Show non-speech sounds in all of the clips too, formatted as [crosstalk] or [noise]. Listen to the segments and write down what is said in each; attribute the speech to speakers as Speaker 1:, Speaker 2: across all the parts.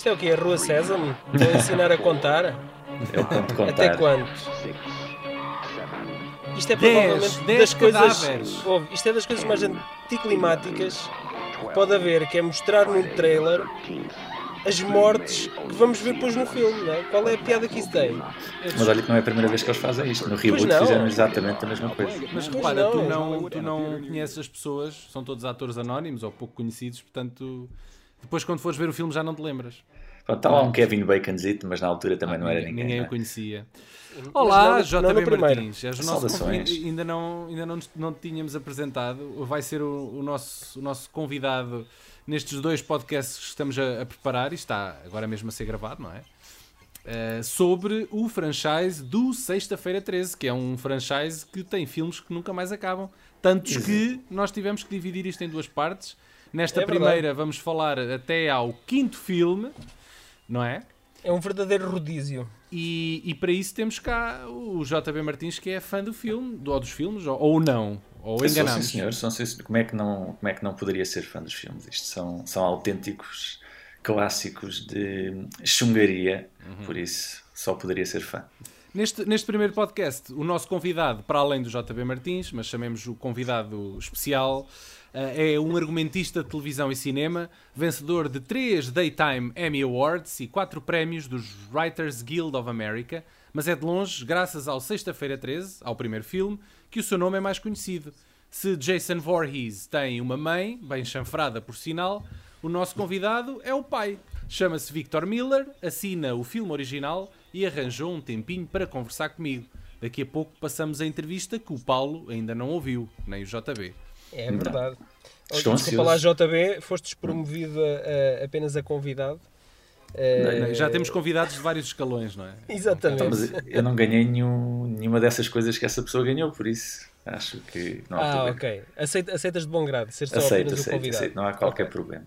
Speaker 1: Isto é o que? A Rua Sésamo? Vou ensinar a contar?
Speaker 2: O ponto de contar.
Speaker 1: Até quanto? Isto é provavelmente das coisas. Ouve, isto é das coisas mais anticlimáticas que pode haver, que é mostrar num trailer as mortes que vamos ver depois no filme, não é? Qual é a piada que isso tem?
Speaker 2: Mas olha que não é a primeira vez que eles fazem isto. No reboot fizeram exatamente a mesma coisa.
Speaker 3: Mas repara,
Speaker 1: não,
Speaker 3: tu, não, tu não conheces as pessoas, são todos atores anónimos ou pouco conhecidos, portanto, depois quando fores ver o filme já não te lembras.
Speaker 2: Pronto, está lá um Kevin Baconzito, mas na altura também não era ninguém.
Speaker 3: Ninguém o
Speaker 2: é?
Speaker 3: conhecia. Olá,
Speaker 1: no
Speaker 3: JB
Speaker 1: primeiro.
Speaker 3: Martins. És o nosso ainda não, ainda não, não te tínhamos apresentado. Vai ser o, o nosso, o nosso convidado nestes dois podcasts que estamos a, a preparar e está agora mesmo a ser gravado, não é? Eh, sobre o franchise do Sexta-feira 13, que é um franchise que tem filmes que nunca mais acabam. Tantos que nós tivemos que dividir isto em duas partes. Nesta
Speaker 1: É verdade.
Speaker 3: primeira vamos falar até ao quinto filme, não é?
Speaker 1: É um verdadeiro rodízio.
Speaker 3: E, e para isso temos cá o JB Martins, que é fã do filme, do- ou dos filmes, ou, ou não, ou
Speaker 2: Eu sou, sim,
Speaker 3: enganamos.
Speaker 2: senhor. Sou, sim, senhor. Como, é que não, como é que não poderia ser fã dos filmes? Isto são, são autênticos clássicos de chungaria,
Speaker 3: Uhum.
Speaker 2: por isso só poderia ser fã.
Speaker 3: Neste, neste primeiro podcast, o nosso convidado, para além do JB Martins, mas chamemos o convidado especial, é um argumentista de televisão e cinema, vencedor de três Daytime Emmy Awards e quatro prémios dos Writers Guild of America, mas é de longe, graças ao Sexta-feira 13, ao primeiro filme, que o seu nome é mais conhecido. Se Jason Voorhees tem uma mãe, bem chanfrada por sinal, o nosso convidado é o pai. Chama-se Victor Miller, assina o filme original e arranjou um tempinho para conversar comigo. Daqui a pouco passamos a entrevista que o Paulo ainda não ouviu, nem o JB.
Speaker 1: É verdade.
Speaker 2: Estou
Speaker 1: Desculpa lá,
Speaker 2: ansioso.
Speaker 1: JB, fostes promovido a- a- apenas a convidado. Eh,
Speaker 3: Já temos convidados de vários escalões, não é? [laughs]
Speaker 1: Exatamente.
Speaker 2: Então, mas eu não ganhei nenhum, nenhuma dessas coisas que essa pessoa ganhou, por isso acho que não há
Speaker 1: ah,
Speaker 2: problema.
Speaker 1: ok. Aceita- aceitas de bom grado ser só
Speaker 2: Aceito,
Speaker 1: apenas o
Speaker 2: aceito,
Speaker 1: convidado.
Speaker 2: aceito, não há qualquer
Speaker 1: Ok.
Speaker 2: problema.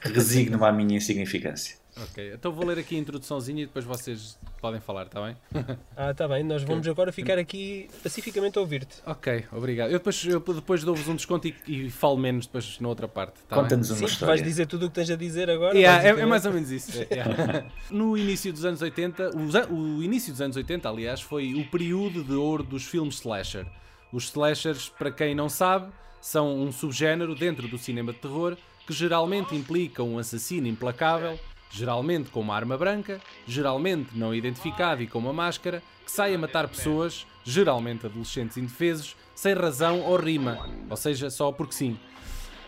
Speaker 2: Resigno-me à minha insignificância.
Speaker 3: Ok, então vou ler aqui a introduçãozinha e depois vocês podem falar, está bem? [laughs]
Speaker 1: Ah, está bem. Nós vamos agora ficar aqui pacificamente a ouvir-te.
Speaker 3: Ok, obrigado. Eu depois, eu depois dou-vos um desconto e, e falo menos depois na outra parte. Tá?
Speaker 2: Conta-nos uma
Speaker 1: Sim, tu
Speaker 2: história.
Speaker 1: vais dizer tudo o que tens a dizer agora.
Speaker 3: Yeah, é, é mais ou menos isso. [laughs] é, yeah. No início dos anos 80, os an- o início dos anos 80, aliás, foi o período de ouro dos filmes slasher. Os slashers, para quem não sabe, são um subgénero dentro do cinema de terror que geralmente implica um assassino implacável, geralmente com uma arma branca, geralmente não identificado e com uma máscara, que sai a matar pessoas, geralmente adolescentes indefesos, sem razão ou rima, ou seja, só porque sim.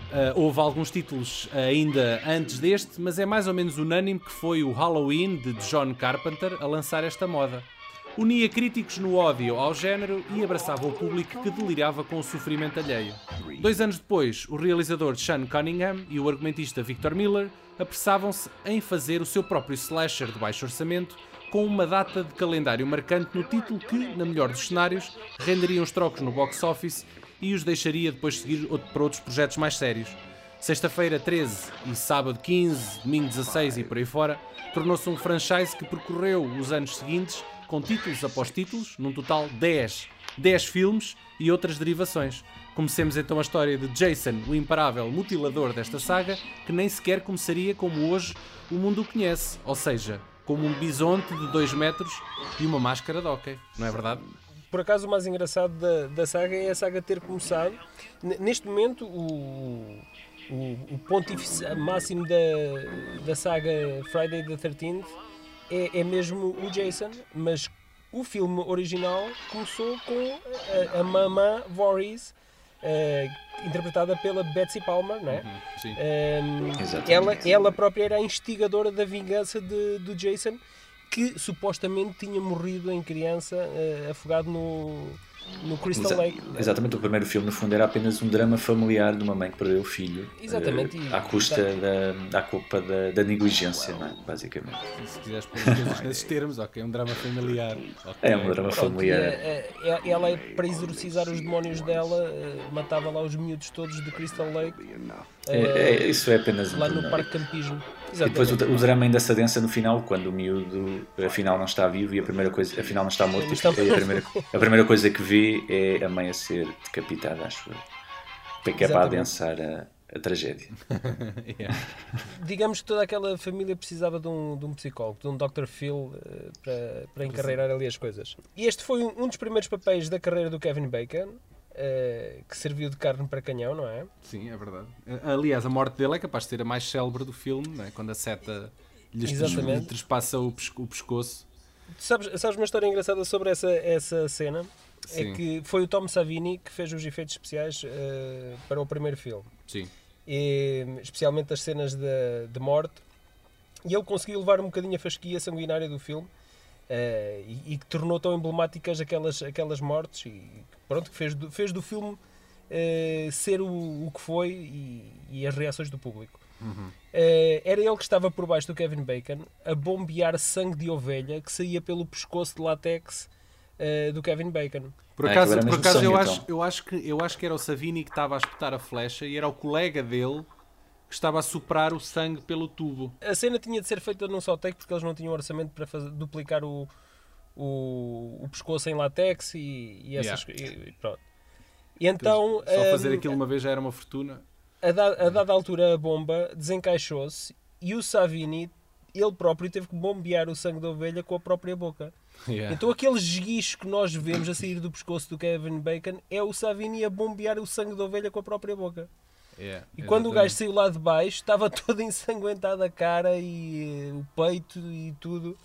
Speaker 3: Uh, houve alguns títulos ainda antes deste, mas é mais ou menos unânime que foi o Halloween de John Carpenter a lançar esta moda. Unia críticos no ódio ao género e abraçava o público que delirava com o sofrimento alheio. Dois anos depois, o realizador Sean Cunningham e o argumentista Victor Miller apressavam-se em fazer o seu próprio slasher de baixo orçamento com uma data de calendário marcante no título que, na melhor dos cenários, renderia os trocos no box office e os deixaria depois seguir para outros projetos mais sérios. Sexta-feira 13 e sábado 15, domingo 16 e por aí fora, tornou-se um franchise que percorreu os anos seguintes com títulos após títulos, num total 10. 10 filmes e outras derivações. Comecemos então a história de Jason, o imparável mutilador desta saga, que nem sequer começaria como hoje o mundo o conhece, ou seja, como um bisonte de 2 metros e uma máscara de hockey, não é verdade?
Speaker 1: Por acaso, o mais engraçado da, da saga é a saga ter começado. Neste momento, o, o, o máximo da, da saga Friday the 13th é, é mesmo o Jason, mas o filme original começou com a, a mamã Voorhees, eh, interpretada pela Betsy Palmer, não é?
Speaker 3: Sim.
Speaker 1: Um,
Speaker 2: Exatamente.
Speaker 1: ela, ela própria era a instigadora da vingança de, do Jason, que supostamente tinha morrido em criança eh, afogado no, no Crystal
Speaker 2: Exa-
Speaker 1: Lake.
Speaker 2: Exatamente, o primeiro filme, no fundo, era apenas um drama familiar de uma mãe que perdeu o filho.
Speaker 1: Exatamente, e-
Speaker 2: à custa da, à culpa da, da negligência, é? basicamente.
Speaker 3: Se quiseres pôr as coisas nesses termos, ok, um drama familiar. ok.
Speaker 2: É um drama
Speaker 1: Pronto, e,
Speaker 2: familiar.
Speaker 1: eh, eh, ela, para exorcizar os demónios dela, matava lá os miúdos todos de Crystal Lake,
Speaker 2: É, é- isso é apenas um
Speaker 1: lá no. Parque Campismo.
Speaker 2: E depois o,
Speaker 1: Exatamente.
Speaker 2: o drama ainda se adensa no final, quando o miúdo afinal não está vivo e a primeira coisa, afinal não está morto,
Speaker 1: está
Speaker 2: e a primeira, a primeira coisa que vê é a mãe a ser decapitada, acho eu. Que é para
Speaker 1: Exatamente.
Speaker 2: adensar a, a tragédia. [laughs]
Speaker 3: Yeah.
Speaker 1: digamos que toda aquela família precisava de um, de um psicólogo, de um Dr. Phil uh, para, para encarreirar ali as coisas. E este foi um, um dos primeiros papéis da carreira do Kevin Bacon, uh, que serviu de carne para canhão, não é?
Speaker 3: Sim, é verdade. Aliás, a morte dele é capaz de ser a mais célebre do filme, é? quando a seta lhe trespassa o, o pescoço.
Speaker 1: Sabes, sabes uma história engraçada sobre essa, essa cena? É Sim. É que foi o Tom Savini que fez os efeitos especiais uh, para o primeiro filme.
Speaker 3: Sim.
Speaker 1: E, especialmente as cenas de, de morte. E ele conseguiu levar um bocadinho a fasquia sanguinária do filme uh, e, e, que tornou tão emblemáticas aquelas, aquelas mortes e pronto, que fez do, fez do filme uh, ser o, o que foi e, e as reações do público.
Speaker 3: Uhum.
Speaker 1: Uh, era ele que estava por baixo do Kevin Bacon a bombear sangue de ovelha que saía pelo pescoço de látex uh, do Kevin Bacon.
Speaker 3: Por acaso, por acaso sangue, eu, então. acho, eu, acho que, eu acho que era o Savini que estava a espetar a flecha e era o colega dele que estava a soprar o sangue pelo tubo.
Speaker 1: A cena tinha de ser feita num só take porque eles não tinham orçamento para fazer, duplicar o, o, o pescoço em látex e, e essas yeah. e, pronto. E então,
Speaker 3: só fazer um, aquilo uma vez já era uma fortuna
Speaker 1: a, da, a dada altura a bomba desencaixou-se e o Savini, ele próprio, teve que bombear o sangue da ovelha com a própria boca.
Speaker 3: Yeah.
Speaker 1: Então aquele esguicho que nós vemos a sair do pescoço do Kevin Bacon é o Savini a bombear o sangue da ovelha com a própria boca.
Speaker 3: Yeah,
Speaker 1: e quando o gajo saiu lá de baixo, estava [laughs] todo ensanguentado a cara e uh, o peito e tudo.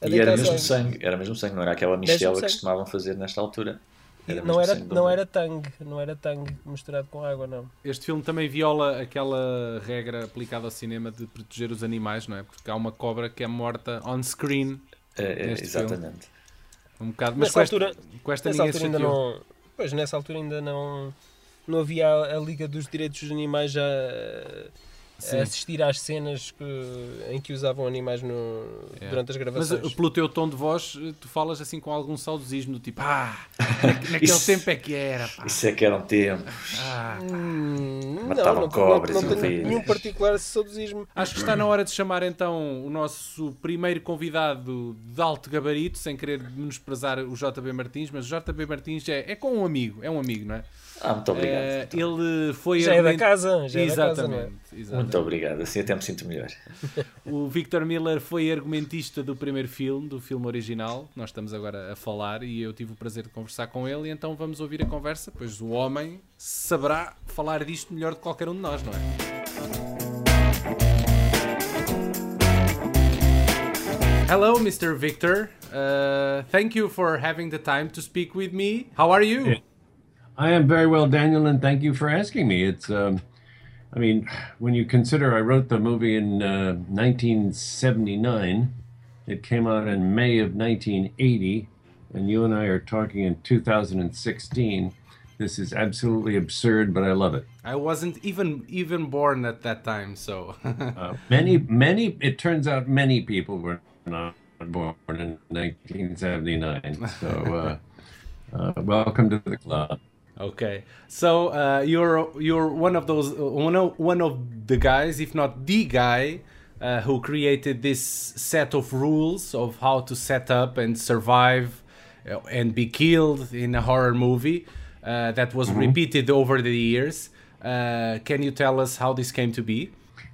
Speaker 2: E era mesmo sangue. sangue, era mesmo sangue, não era aquela mistela que costumavam fazer nesta altura.
Speaker 1: Era não, era, não era tang, não era tang misturado com água, não.
Speaker 3: Este filme também viola aquela regra aplicada ao cinema de proteger os animais, não é? Porque há uma cobra que é morta on screen.
Speaker 2: É, é, exatamente.
Speaker 3: Filme. Um bocado, mas nessa com esta,
Speaker 1: altura,
Speaker 3: com esta
Speaker 1: nessa altura ainda não. Pois nessa altura ainda não, não havia a, a Liga dos Direitos dos Animais já Sim. assistir às cenas que, em que usavam animais no, é. durante as gravações.
Speaker 3: Mas pelo teu tom de voz, tu falas assim com algum saudosismo, tipo, ah, [laughs] naquele isso, tempo é que era. Pá.
Speaker 2: Isso é que eram tempos.
Speaker 1: Ah, hum, Matavam não, cobras não, não, não tenho nenhum particular saudosismo.
Speaker 3: Acho que está na hora de chamar então o nosso primeiro convidado de alto gabarito, sem querer menosprezar o JB Martins, mas o JB Martins é, é com um amigo, é um amigo, não é?
Speaker 2: Ah, muito obrigado.
Speaker 3: Uh, ele foi.
Speaker 1: Já é da casa, já
Speaker 3: exatamente,
Speaker 1: é da casa,
Speaker 3: é? exatamente.
Speaker 2: Muito obrigado, assim até me sinto melhor. [laughs]
Speaker 3: o Victor Miller foi argumentista do primeiro filme, do filme original, nós estamos agora a falar, e eu tive o prazer de conversar com ele, e então vamos ouvir a conversa, pois o homem saberá falar disto melhor de qualquer um de nós, não é? Hello, Mr. Victor. Uh, thank you for having the time to speak with me. How are you?
Speaker 4: I am very well, Daniel, and thank you for asking me. It's, um, I mean, when you consider I wrote the movie in uh, 1979, it came out in May of 1980, and you and I are talking in 2016. This is absolutely absurd, but I love it.
Speaker 3: I wasn't even even born at that time, so [laughs]
Speaker 4: uh, many many. It turns out many people were not born in 1979. So, uh, uh, welcome to the club.
Speaker 3: Okay, so uh, you're you're one of those one of one of the guys, if not the guy, uh, who created this set of rules of how to set up and survive uh, and be killed in a horror movie uh, that was mm -hmm. repeated over the years. Uh, can you tell us how this came to be?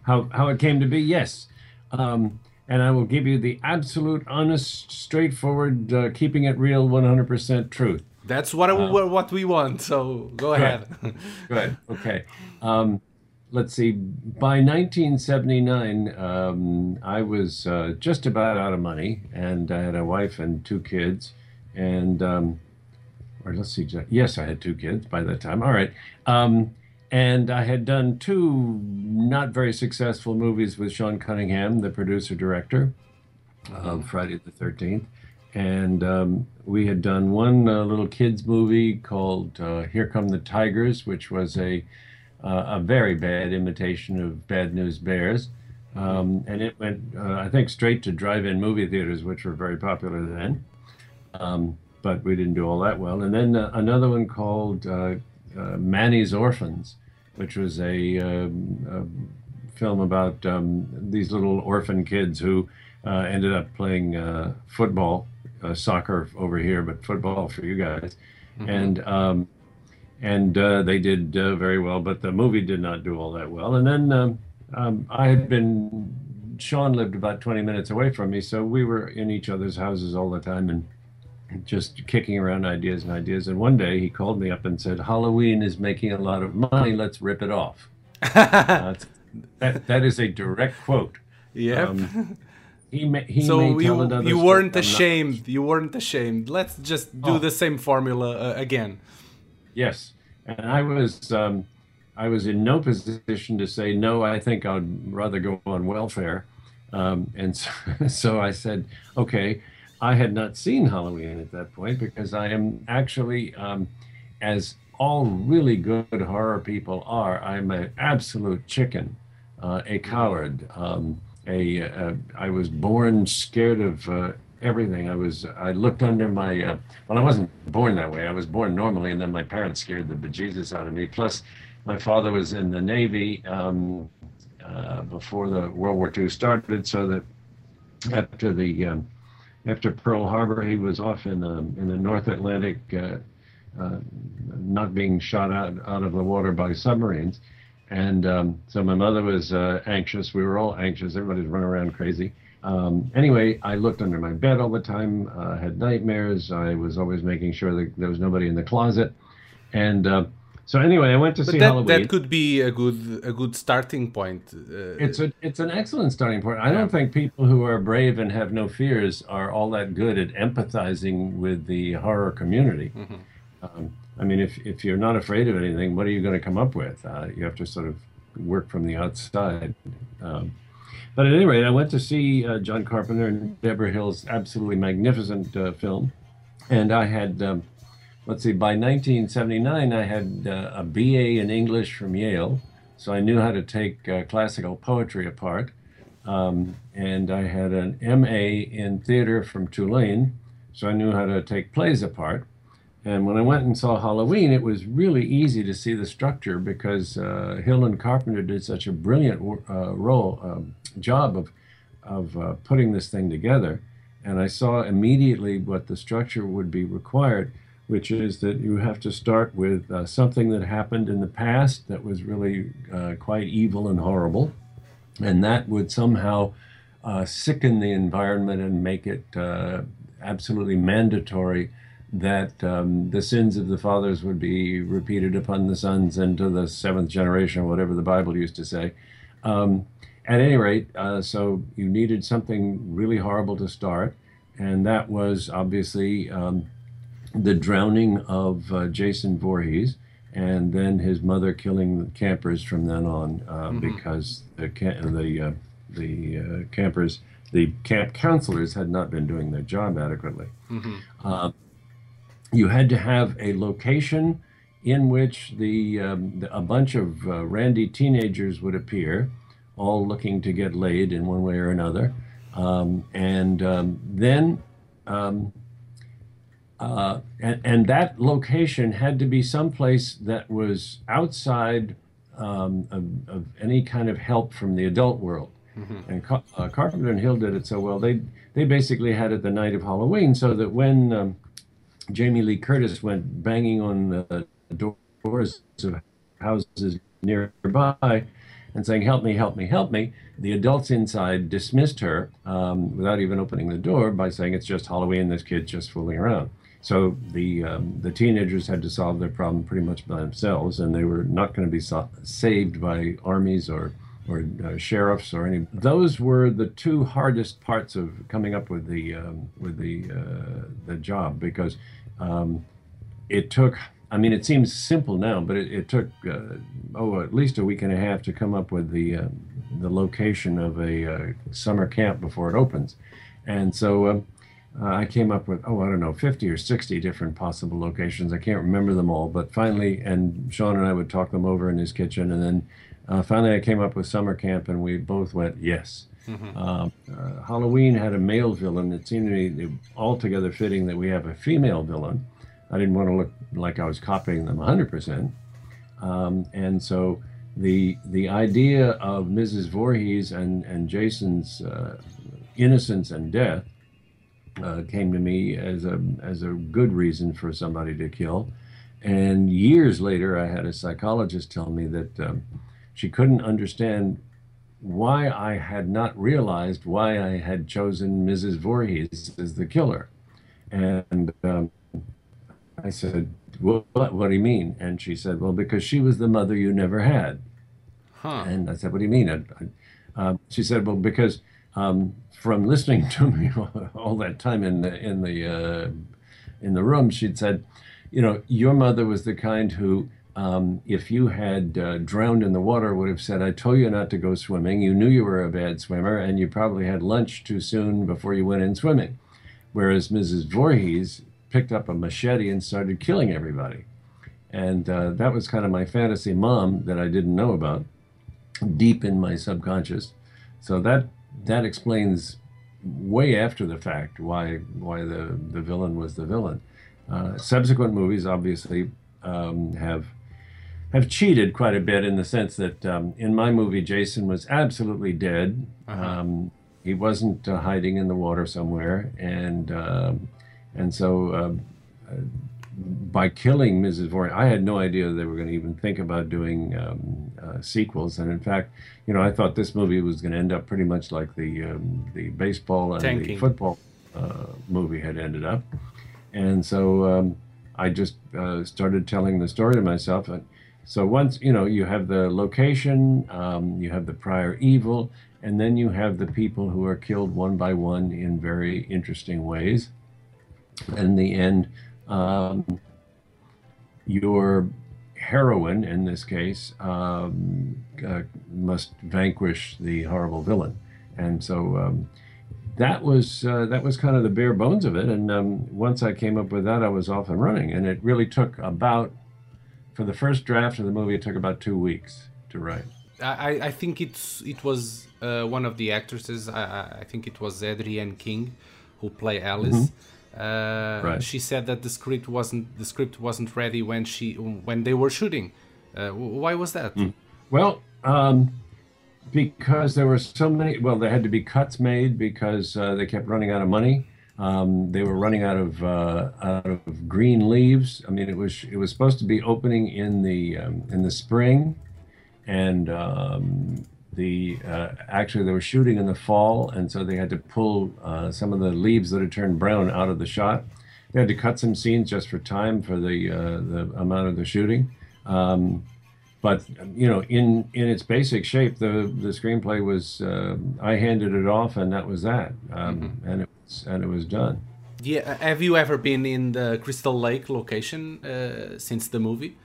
Speaker 4: How how it came to be? Yes. Um, and I will give you the absolute, honest, straightforward, uh, keeping it real, 100% truth.
Speaker 3: That's what uh, what we want. So go ahead. [laughs]
Speaker 4: Good. Okay. Um, let's see. By 1979, um, I was uh, just about out of money, and I had a wife and two kids, and um, or let's see. Yes, I had two kids by that time. All right. Um, and I had done two not very successful movies with Sean Cunningham, the producer director of Friday the 13th and um, we had done one uh, little kids movie called uh, Here Come the Tigers, which was a uh, a very bad imitation of Bad News Bears, um, and it went uh, I think straight to drive-in movie theaters, which were very popular then. Um, but we didn't do all that well. And then uh, another one called uh, Manny's Orphans, which was a, um, a film about um, these little orphan kids who ended up playing football uh, soccer over here, but football for you guys. Mm-hmm. And um, and uh, they did uh, very well, but the movie did not do all that well. And then um, um, I had been, Sean lived about 20 minutes away from me, so we were in each other's houses all the time and just kicking around ideas and ideas. And one day he called me up and said, Halloween is making a lot of money, let's rip it off. [laughs] uh, that, that is a direct quote.
Speaker 3: Yeah. Um,
Speaker 4: he may, he
Speaker 3: so you, you weren't ashamed. You weren't ashamed. Let's just do oh. the same formula uh, again.
Speaker 4: Yes, and I was um, I was in no position to say no. I think I'd rather go on welfare, um, and so, [laughs] so I said, okay. I had not seen Halloween at that point because I am actually, um, as all really good horror people are, I'm an absolute chicken, uh, a coward. Um, a, a I was born scared of uh, everything. I was I looked under my uh, well, I wasn't born that way. I was born normally, and then my parents scared the bejesus out of me. Plus, my father was in the Navy um, uh, before the World War II started, so that after the um, after Pearl Harbor, he was off in the um, in the North Atlantic, uh, uh, not being shot out out of the water by submarines. And um, so my mother was uh, anxious. We were all anxious. Everybody's running around crazy. Um, anyway, I looked under my bed all the time. Uh, had nightmares. I was always making sure that there was nobody in the closet. And uh, so anyway, I went to
Speaker 3: but
Speaker 4: see
Speaker 3: that,
Speaker 4: Halloween.
Speaker 3: That could be a good a good starting point.
Speaker 4: Uh, it's a it's an excellent starting point. I yeah. don't think people who are brave and have no fears are all that good at empathizing with the horror community. Mm-hmm. Um, I mean, if, if you're not afraid of anything, what are you going to come up with? Uh, you have to sort of work from the outside. Um, but at any rate, I went to see uh, John Carpenter and Deborah Hill's absolutely magnificent uh, film. And I had, um, let's see, by 1979, I had uh, a BA in English from Yale. So I knew how to take uh, classical poetry apart. Um, and I had an MA in theater from Tulane. So I knew how to take plays apart. And when I went and saw Halloween, it was really easy to see the structure because uh, Hill and Carpenter did such a brilliant uh, role um, job of of uh, putting this thing together. And I saw immediately what the structure would be required, which is that you have to start with uh, something that happened in the past that was really uh, quite evil and horrible, and that would somehow uh, sicken the environment and make it absolutely mandatory that um, the sins of the fathers would be repeated upon the sons and to the seventh generation, or whatever the Bible used to say. Um, at any rate, uh, so you needed something really horrible to start, and that was obviously um, the drowning of uh, Jason Voorhees, and then his mother killing the campers from then on uh, mm-hmm. because the the uh, the uh, campers, the camp counselors had not been doing their job adequately. Mm-hmm uh, you had to have a location in which the, um, the a bunch of uh, randy teenagers would appear, all looking to get laid in one way or another, um, and um, then. Um, uh, and, and, that location had to be someplace that was outside um, of, of, any kind of help from the adult world. Mm-hmm. And uh, Carpenter and Hill did it so well. They they basically had it the night of Halloween, so that when um, Jamie Lee Curtis went banging on the doors of houses nearby and saying, Help me, help me, help me. The adults inside dismissed her um, without even opening the door by saying, It's just Halloween, this kid's just fooling around. So the um, the teenagers had to solve their problem pretty much by themselves, and they were not going to be so- saved by armies or or uh, sheriffs or any. Those were the two hardest parts of coming up with the um, with the uh, the job because um, it took, I mean, it seems simple now, but it, it took, uh, oh, at least a week and a half to come up with the, uh, the location of a uh, summer camp before it opens. And so uh, I came up with, oh, I don't know, 50 or 60 different possible locations. I can't remember them all, but finally, and Sean and I would talk them over in his kitchen. And then uh, finally, I came up with summer camp, and we both went, yes. Mm-hmm. Uh, uh, Halloween had a male villain. It seemed to me altogether fitting that we have a female villain. I didn't want to look like I was copying them 100%. Um, and so the the idea of Mrs. Voorhees and, and Jason's uh, innocence and death uh, came to me as a, as a good reason for somebody to kill. And years later, I had a psychologist tell me that um, she couldn't understand why I had not realized why I had chosen Mrs. Voorhees as the killer. And um, I said, what, what do you mean? And she said, Well, because she was the mother you never had.
Speaker 3: Huh.
Speaker 4: And I said, What do you mean? Uh, she said, Well, because um, from listening to me [laughs] all that time in the in the uh, in the room, she'd said, you know, your mother was the kind who, um, if you had uh, drowned in the water, would have said, "I told you not to go swimming. You knew you were a bad swimmer, and you probably had lunch too soon before you went in swimming." Whereas Mrs. Voorhees picked up a machete and started killing everybody, and uh, that was kind of my fantasy mom that I didn't know about, deep in my subconscious. So that that explains way after the fact why why the the villain was the villain. Uh, subsequent movies obviously um, have have cheated quite a bit in the sense that um, in my movie Jason was absolutely dead.
Speaker 3: Uh-huh.
Speaker 4: Um, he wasn't uh, hiding in the water somewhere, and um, and so um, uh, by killing Mrs. Voorhees, I had no idea they were going to even think about doing um, uh, sequels. And in fact, you know, I thought this movie was going to end up pretty much like the um, the baseball and the football uh, movie had ended up. And so um, I just uh, started telling the story to myself. And so once you know, you have the location, um, you have the prior evil, and then you have the people who are killed one by one in very interesting ways. And in the end, um, your heroine, in this case, um, uh, must vanquish the horrible villain. And so um, that was uh, that was kind of the bare bones of it. And um, once I came up with that, I was off and running. And it really took about, for the first draft of the movie, it took about two weeks to write.
Speaker 3: I, I think it's it was uh, one of the actresses. I, I- think it was Adrienne King, who play Alice. Uh,
Speaker 4: Right.
Speaker 3: She said that the script wasn't the script wasn't ready when she when they were shooting. Uh, why was that?
Speaker 4: Well, um, because there were so many. Well, there had to be cuts made because uh, they kept running out of money. Um, they were running out of uh, out of green leaves. I mean, it was it was supposed to be opening in the um, in the spring, and um, the uh, actually they were shooting in the fall, and so they had to pull uh, some of the leaves that had turned brown out of the shot. They had to cut some scenes just for time for the uh, the amount of the shooting. Um, but you know, in in its basic shape, the the screenplay was uh, I handed it off, and that was that, um, and it and it was done.
Speaker 3: Yeah, have you ever been in the Crystal Lake location uh, since the movie?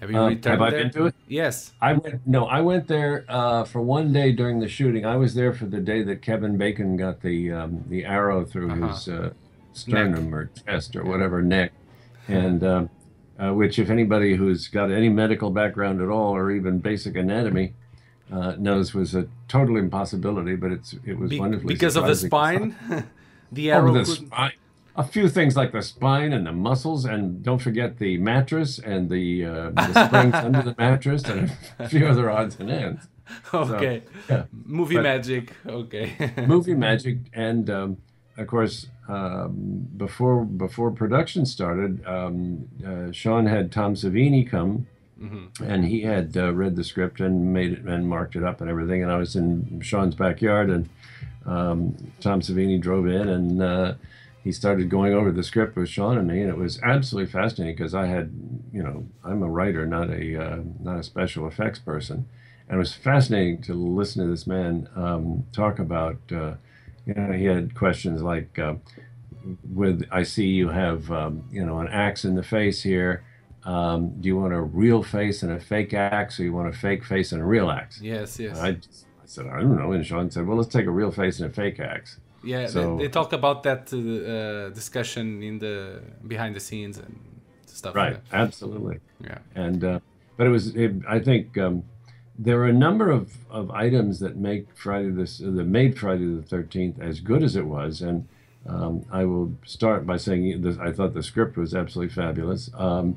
Speaker 3: Have you
Speaker 4: Um,
Speaker 3: returned
Speaker 4: have I
Speaker 3: there?
Speaker 4: been to it?
Speaker 3: Yes.
Speaker 4: I went no, I went there uh, for one day during the shooting. I was there for the day that Kevin Bacon got the um, the arrow through
Speaker 3: Uh-huh.
Speaker 4: his uh, sternum or chest or whatever neck, and um, uh, which if anybody who's got any medical background at all or even basic anatomy uh, knows was a total impossibility. But it's it was
Speaker 3: Be-
Speaker 4: wonderfully
Speaker 3: because of the spine, [laughs] the
Speaker 4: Oh,
Speaker 3: arrow.
Speaker 4: the spine. A few things like the spine and the muscles, and don't forget the mattress and the, uh, the [laughs] springs under the mattress, and a [laughs] few other odds and ends.
Speaker 3: okay.
Speaker 4: yeah.
Speaker 3: Movie
Speaker 4: But-
Speaker 3: magic. Okay.
Speaker 4: Movie magic, and um, of course, um, before before production started, um, uh, Sean had Tom Savini come, and he had uh, read the script and made it and marked it up and everything. And I was in Sean's backyard, and um, Tom Savini drove in and. Uh, he started going over the script with Sean and me, and it was absolutely fascinating because I had, you know, I'm a writer, not a uh, not a special effects person, and it was fascinating to listen to this man um, talk about. Uh, you know, he had questions like, uh, "With I see you have, um, you know, an axe in the face here. Um, do you want a real face and a fake axe, or you want a fake face and a real axe?"
Speaker 3: yes. Yes.
Speaker 4: I, just, I said, "I don't know," and Sean said, "Well, let's take a real face and a fake axe."
Speaker 3: Yeah,
Speaker 4: So-
Speaker 3: they, they talk about that uh, discussion in the behind the scenes and stuff.
Speaker 4: Right,
Speaker 3: Like that.
Speaker 4: absolutely.
Speaker 3: Yeah.
Speaker 4: and uh, but it was it, I think um, there are a number of, of items that make Friday this uh, that made Friday the Thirteenth as good as it was, and um, I will start by saying this, I thought the script was absolutely fabulous, um,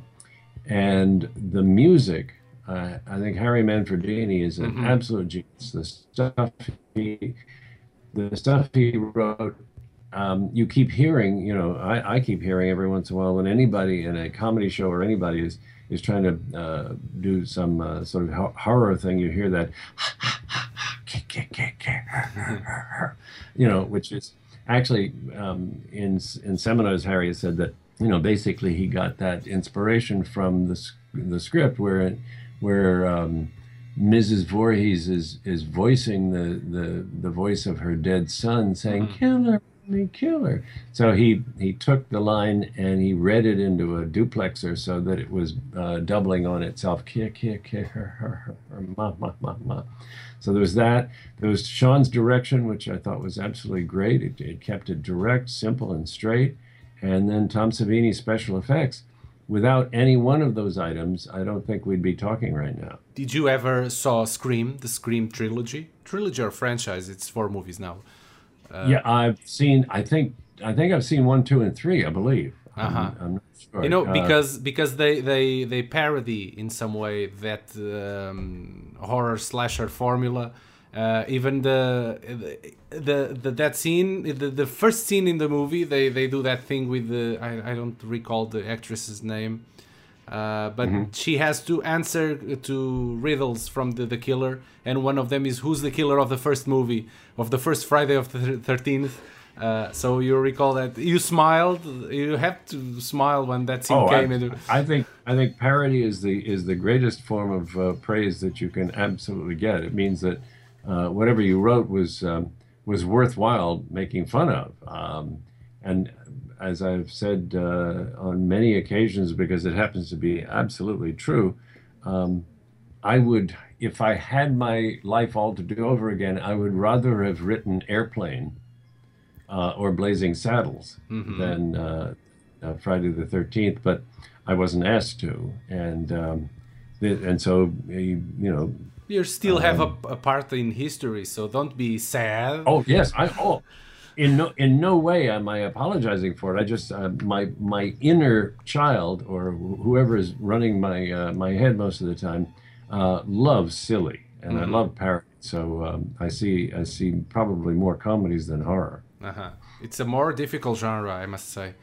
Speaker 4: and the music. Uh, I think Harry Manfredini is an absolute genius. The stuff he the stuff he wrote um, you keep hearing, you know, I, I keep hearing every once in a while when anybody in a comedy show or anybody is is trying to uh, do some uh, sort of ho- horror thing, you hear that [laughs] you know, which is actually um, in in seminars. Harry has said that you know basically he got that inspiration from the the script where where um, Mrs. Voorhees is is voicing the the the voice of her dead son, saying mm-hmm. "Killer." Me killer. So he he took the line and he read it into a duplexer so that it was uh, doubling on itself. Kia kia kia her her her ma ma ma ma. So there was that. There was Sean's direction, which I thought was absolutely great. It, it kept it direct, simple, and straight. And then Tom Savini special effects. Without any one of those items, I don't think we'd be talking right now.
Speaker 3: Did you ever saw Scream, the Scream trilogy, trilogy or franchise? It's four movies now.
Speaker 4: Uh, yeah, I've seen. I think I think I've seen one, two, and three. I believe.
Speaker 3: Uh-huh. I'm, I'm sure. You know, uh, because because they they they parody in some way that um, horror slasher formula uh, even the, the the that scene, the, the first scene in the movie, they, they do that thing with the I, I don't recall the actress's name, uh, but mm-hmm. she has to answer to riddles from the, the killer, and one of them is who's the killer of the first movie of the first Friday of the thirteenth. Uh, so you recall that you smiled. You have to smile when that scene oh, came.
Speaker 4: I. I think I think parody is the is the greatest form of uh, praise that you can absolutely get. It means that uh, whatever you wrote was um, was worthwhile making fun of. Um, and as I've said uh, on many occasions, because it happens to be absolutely true, um, I would, if I had my life all to do over again, I would rather have written Airplane uh, or Blazing Saddles mm-hmm. than uh, uh, Friday the Thirteenth. But I wasn't asked to, and um, and so you know
Speaker 3: you still um, have a, a, part in history, so don't be sad.
Speaker 4: Oh yes, I oh, in no in no way am I apologizing for it. I just uh, my my inner child or whoever is running my uh, my head most of the time uh, loves silly, and mm-hmm. I love parody. So um, I see I see probably more comedies than horror.
Speaker 3: Uh-huh. It's a more difficult genre, I must say.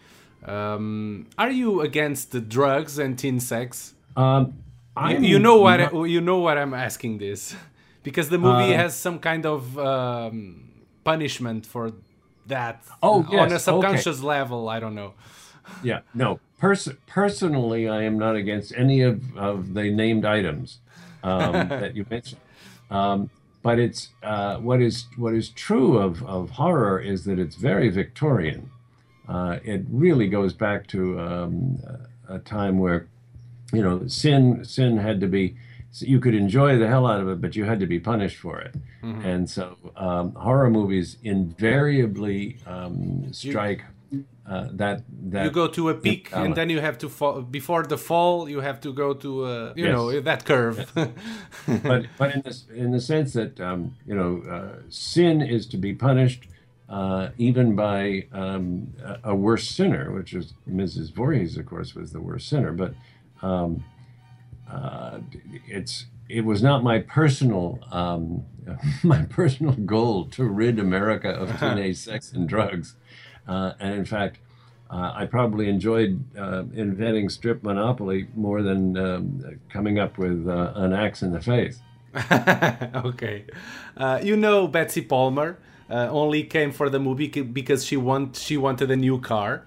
Speaker 3: Um, are you against the drugs and teen sex?
Speaker 4: Um,
Speaker 3: you, you, know what not... I, you know what I'm asking this [laughs] because the movie uh, has some kind of um, punishment for that
Speaker 4: oh, yes,
Speaker 3: on a subconscious okay. level. I don't know. [laughs]
Speaker 4: Yeah, no. Pers- personally, I am not against any of, of the named items um, [laughs] that you mentioned. Um, but it's uh, what is what is true of, of horror is that it's very Victorian. Uh, it really goes back to um, a time where you know, sin sin had to be you could enjoy the hell out of it, but you had to be punished for it. Mm-hmm. And so um, horror movies invariably um, strike uh, that that
Speaker 3: you go to a peak imbalance. and then you have to fall before the fall. You have to go to uh, you yes. know that curve. [laughs]
Speaker 4: but but in this in the sense that um, you know uh, sin is to be punished. Uh, even by um, a, a worse sinner, which is Mrs. Voorhees, of course, was the worst sinner. But um, uh, it's it was not my personal um, [laughs] my personal goal to rid America of teenage sex and drugs, uh, and in fact, uh, I probably enjoyed uh, inventing strip monopoly more than um, coming up with uh, an axe in the face. [laughs]
Speaker 3: okay, uh, you know Betsy Palmer only came for the movie because she want she wanted a new car.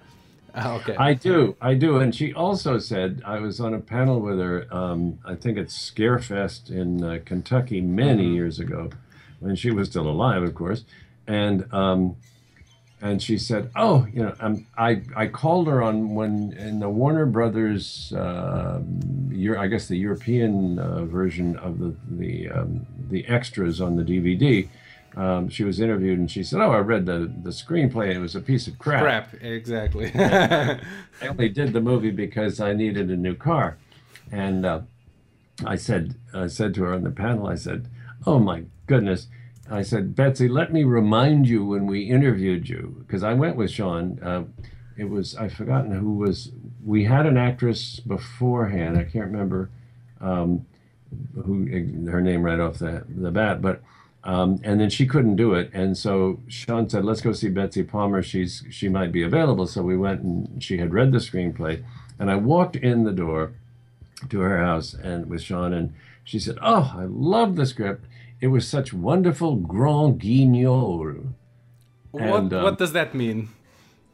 Speaker 4: Oh, okay. I do, I do. And she also said I was on a panel with her. Um, I think it's Scarefest in uh, Kentucky many mm-hmm. years ago, when she was still alive, of course. And um, and she said, "Oh, you know, um, I I called her on when in the Warner Brothers, uh, I guess the European uh, version of the the um, the extras on the DVD." Um, she was interviewed and she said, "Oh, I read the the screenplay it was a piece of crap."
Speaker 3: Crap, exactly. [laughs]
Speaker 4: I only did the movie because I needed a new car, and uh, I said I said to her on the panel, I said, "Oh my goodness." I said, Betsy, let me remind you when we interviewed you, because I went with Sean. Uh, it was I've forgotten who was. We had an actress beforehand. I can't remember um, who her name right off the the bat, but um, and then she couldn't do it, and so Sean said, "Let's go see Betsy Palmer. She's she might be available." So we went, and she had read the screenplay, and I walked in the door to her house and with Sean, and she said, "Oh, I love the script. it was such wonderful grand guignol.
Speaker 3: What,
Speaker 4: And, um,
Speaker 3: what does that mean?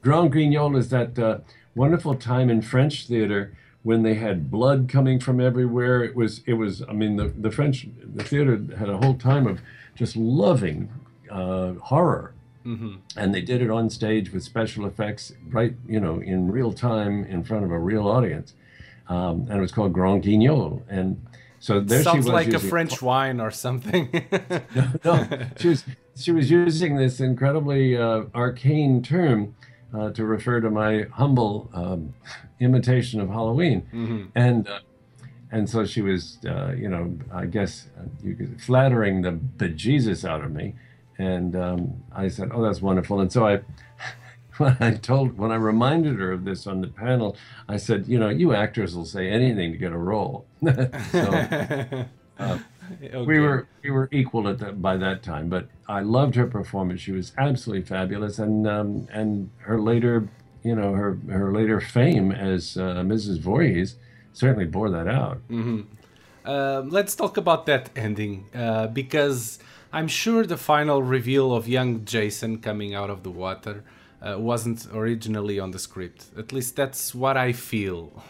Speaker 4: Grand Guignol is that uh, wonderful time in French theater when they had blood coming from everywhere. It was, it was. I mean, the, the French, the theater had a whole time of just loving uh, horror, and they did it on stage with special effects, right? You know, in real time in front of a real audience, um, and it was called Grand Guignol. And so there she was.
Speaker 3: Sounds like a French [laughs] wine or something.
Speaker 4: no, she was she was using this incredibly uh, arcane term uh, to refer to my humble um, imitation of Halloween, and uh, and so she was, uh, you know, I guess uh, you could, flattering the bejesus out of me, and um, I said, "Oh, that's wonderful," and so I. [laughs] When I told, when I reminded her of this on the panel, I said, "You know, you actors will say anything to get a role." [laughs] so, [laughs] we were we were equal at that by that time, but I loved her performance. She was absolutely fabulous, and um, and her later, you know, her her later fame as uh, Mrs. Voorhees certainly bore that out.
Speaker 3: Um, let's talk about that ending uh, because I'm sure the final reveal of young Jason coming out of the water uh, wasn't originally on the script. At least that's what I feel.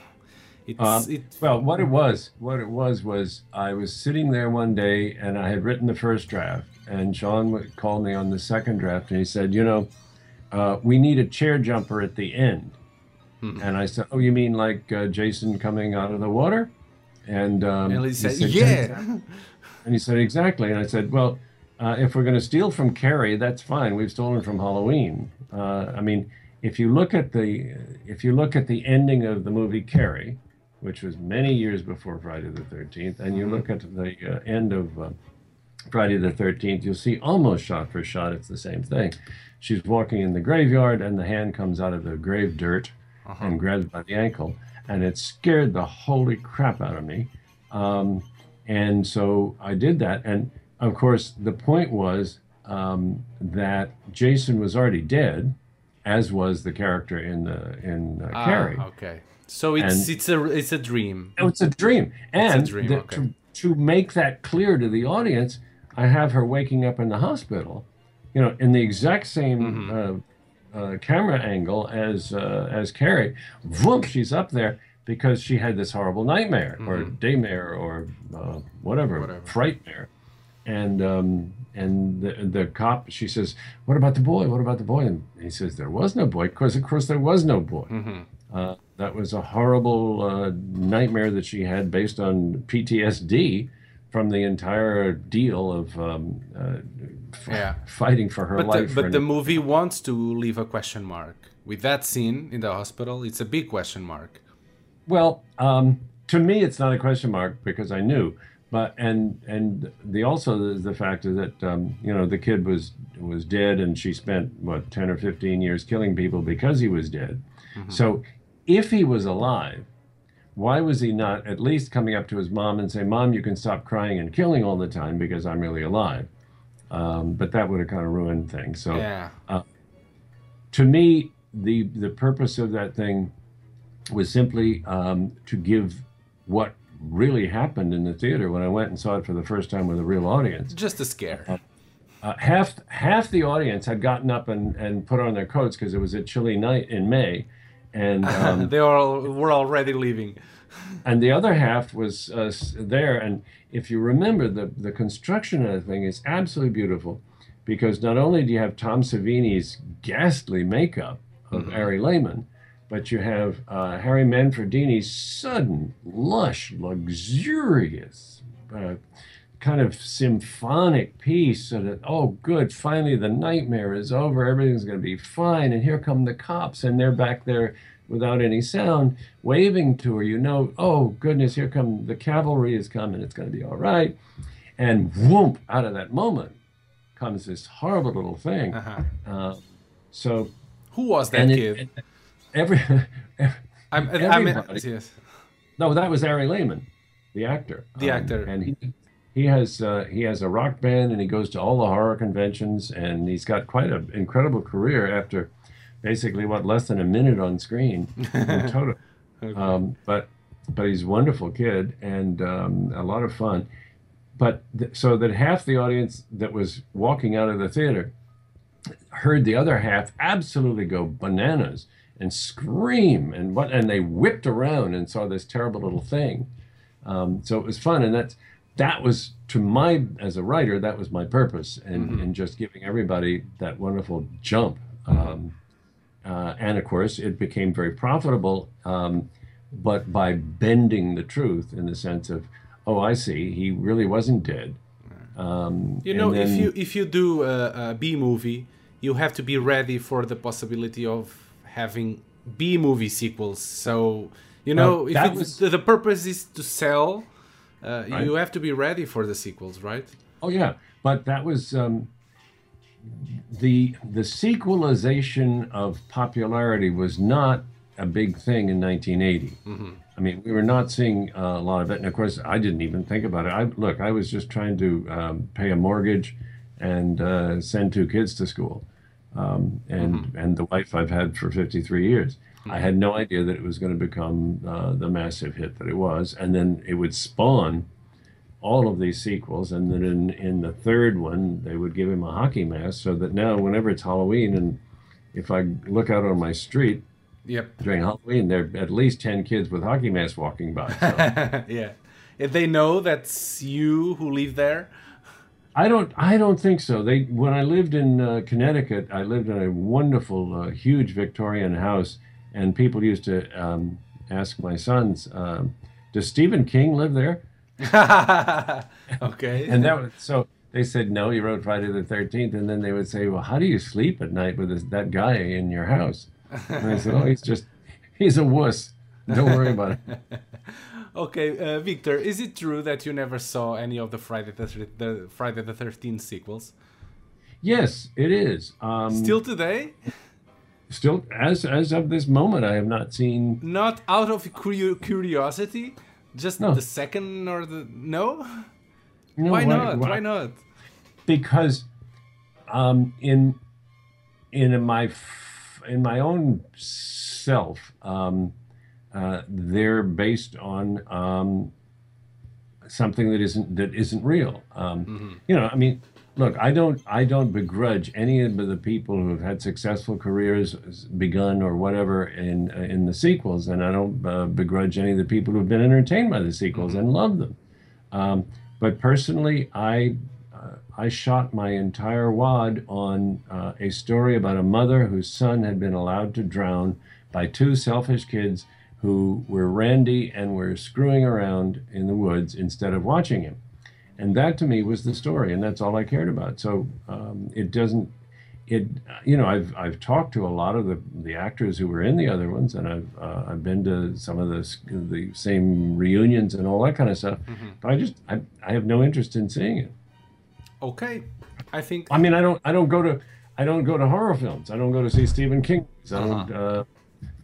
Speaker 3: It's
Speaker 4: Um,
Speaker 3: it.
Speaker 4: Well, what it was, what it was, was I was sitting there one day and I had written the first draft, and Sean called me on the second draft and he said, you know, uh, we need a chair jumper at the end. And I said, oh, you mean like uh, Jason coming out of the water? And, um,
Speaker 3: And he
Speaker 4: he
Speaker 3: said,
Speaker 4: said,
Speaker 3: "Yeah."
Speaker 4: And he said, exactly. And I said, well, uh, if we're going to steal from Carrie, that's fine. We've stolen from Halloween. Uh, I mean, if you look at the if you look at the ending of the movie Carrie, which was many years before Friday the Thirteenth, and you look at the uh, end of uh, Friday the Thirteenth, you'll see almost shot for shot it's the same thing. She's walking in the graveyard, and the hand comes out of the grave dirt and grabs by the ankle, and it scared the holy crap out of me. Um, and so I did that. And of course, the point was um, that Jason was already dead, as was the character in the in uh,
Speaker 3: Ah,
Speaker 4: Carrie.
Speaker 3: okay. So it's
Speaker 4: And-
Speaker 3: it's a it's a dream.
Speaker 4: Oh, it's a dream. And
Speaker 3: dream,
Speaker 4: the-
Speaker 3: okay.
Speaker 4: to, to make that clear to the audience, I have her waking up in the hospital, you know, in the exact same
Speaker 3: Mm-hmm.
Speaker 4: uh, uh, camera angle as uh, as Carrie. Whoop, she's up there because she had this horrible nightmare or daymare or uh, whatever,
Speaker 3: Mm-hmm. Whatever.
Speaker 4: frightmare. And um, and the the cop, she says, "What about the boy? What about the boy?" And he says, "There was no boy." Because of course there was no boy. Uh, that was a horrible uh, nightmare that she had based on PTSD from the entire deal of um, uh, f-
Speaker 3: Yeah.
Speaker 4: fighting for her
Speaker 3: But the,
Speaker 4: life.
Speaker 3: but
Speaker 4: for
Speaker 3: the movie wants to leave a question mark with that scene in the hospital. It's a big question mark.
Speaker 4: well, um, to me, it's not a question mark because I knew. But and and the also the, the fact is that um, you know the kid was was dead and she spent what ten or fifteen years killing people because he was dead. So if he was alive, why was he not at least coming up to his mom and say, "Mom, you can stop crying and killing all the time because I'm really alive"? Um, but that would have kind of ruined things. So
Speaker 3: Yeah.
Speaker 4: to me, the the purpose of that thing was simply um, to give what really happened in the theater when I went and saw it for the first time with a real audience.
Speaker 3: Just a scare.
Speaker 4: Uh, half half the audience had gotten up and, and put on their coats because it was a chilly night in May, and [laughs] um,
Speaker 3: they all were already leaving. [laughs]
Speaker 4: and the other half was uh, there. And if you remember, the the construction of the thing is absolutely beautiful, because not only do you have Tom Savini's ghastly makeup of Ari Lehman, but you have uh, Harry Manfredini's sudden, lush, luxurious. Uh, kind of symphonic piece so that oh good finally the nightmare is over everything's going to be fine and here come the cops and they're back there without any sound waving to her you know oh goodness here come the cavalry is coming it's going to be all right and whoomp out of that moment comes this horrible little thing
Speaker 3: Uh-huh.
Speaker 4: uh, so
Speaker 3: Who was that
Speaker 4: it-
Speaker 3: kid?
Speaker 4: and every
Speaker 3: I'm, [laughs] I mean,
Speaker 4: everybody-
Speaker 3: yes.
Speaker 4: No, that was Ari Lehman, the actor.
Speaker 3: The
Speaker 4: Um,
Speaker 3: actor.
Speaker 4: and he he has uh, he has a rock band, and he goes to all the horror conventions, and he's got quite an incredible career after basically what less than a minute on screen [laughs] in total. um, but but he's a wonderful kid and um, a lot of fun. but th- so that half the audience that was walking out of the theater heard the other half absolutely go bananas and scream and what and they whipped around and saw this terrible little thing um, so it was fun and that's that was to my as a writer that was my purpose and in just giving everybody that wonderful jump um, uh, and of course it became very profitable um, but by bending the truth in the sense of oh i see he really wasn't dead. Um,
Speaker 3: You
Speaker 4: and
Speaker 3: know, if you if you do a, a B movie, you have to be ready for the possibility of having B movie sequels. So you know,
Speaker 4: Well,
Speaker 3: if
Speaker 4: was-
Speaker 3: the purpose is to sell, uh,
Speaker 4: Right.
Speaker 3: you have to be ready for the sequels, right?
Speaker 4: Oh yeah, but that was um, the the sequelization of popularity was not a big thing in 1980. I mean, we were not seeing uh, a lot of it, and of course, I didn't even think about it. I look, I was just trying to um, pay a mortgage and uh, send two kids to school, um, and and the wife I've had for 53 years. I had no idea that it was going to become uh, the massive hit that it was, and then it would spawn all of these sequels, and then in, in the third one, they would give him a hockey mask, so that now, whenever it's Halloween, and if I look out on my street
Speaker 3: Yep.
Speaker 4: during Halloween, there are at least ten kids with hockey masks walking by. So [laughs]
Speaker 3: yeah. If they know that's you who live there.
Speaker 4: I don't, I don't think so. They, when I lived in uh, Connecticut, I lived in a wonderful, uh, huge Victorian house, and people used to um, ask my sons, um, "Does Stephen King live there?" [laughs]
Speaker 3: okay.
Speaker 4: And that was so. They said no. He wrote Friday the Thirteenth, and then they would say, "Well, how do you sleep at night with this, that guy in your house?" And I said, "Oh, he's just he's a wuss. Don't worry about it." [laughs]
Speaker 3: Okay, uh, Victor, is it true that you never saw any of the Friday the, the Friday the Thirteenth sequels?
Speaker 4: Yes, it is. Um,
Speaker 3: Still today?
Speaker 4: Still, as as of this moment, I have not seen.
Speaker 3: Not out of curiosity? Just
Speaker 4: No.
Speaker 3: the second or the no?
Speaker 4: You know,
Speaker 3: Why not? Why not?
Speaker 4: Because um, in in my in my own self, um, uh, they're based on um, something that isn't that isn't real. Um, You know, I mean, look, I don't I don't begrudge any of the people who have had successful careers begun or whatever in in the sequels, and I don't uh, begrudge any of the people who have been entertained by the sequels and love them. Um, but personally, I uh, I shot my entire wad on uh, a story about a mother whose son had been allowed to drown by two selfish kids who were randy and were screwing around in the woods instead of watching him. And that to me was the story, and that's all I cared about. So um, it doesn't. It you know I've I've talked to a lot of the, the actors who were in the other ones, and I've uh, I've been to some of the the same reunions and all that kind of stuff. But I just I, I have no interest in seeing it.
Speaker 3: Okay. I think
Speaker 4: I mean I don't I don't go to I don't go to horror films. I don't go to see Stephen King. I don't uh,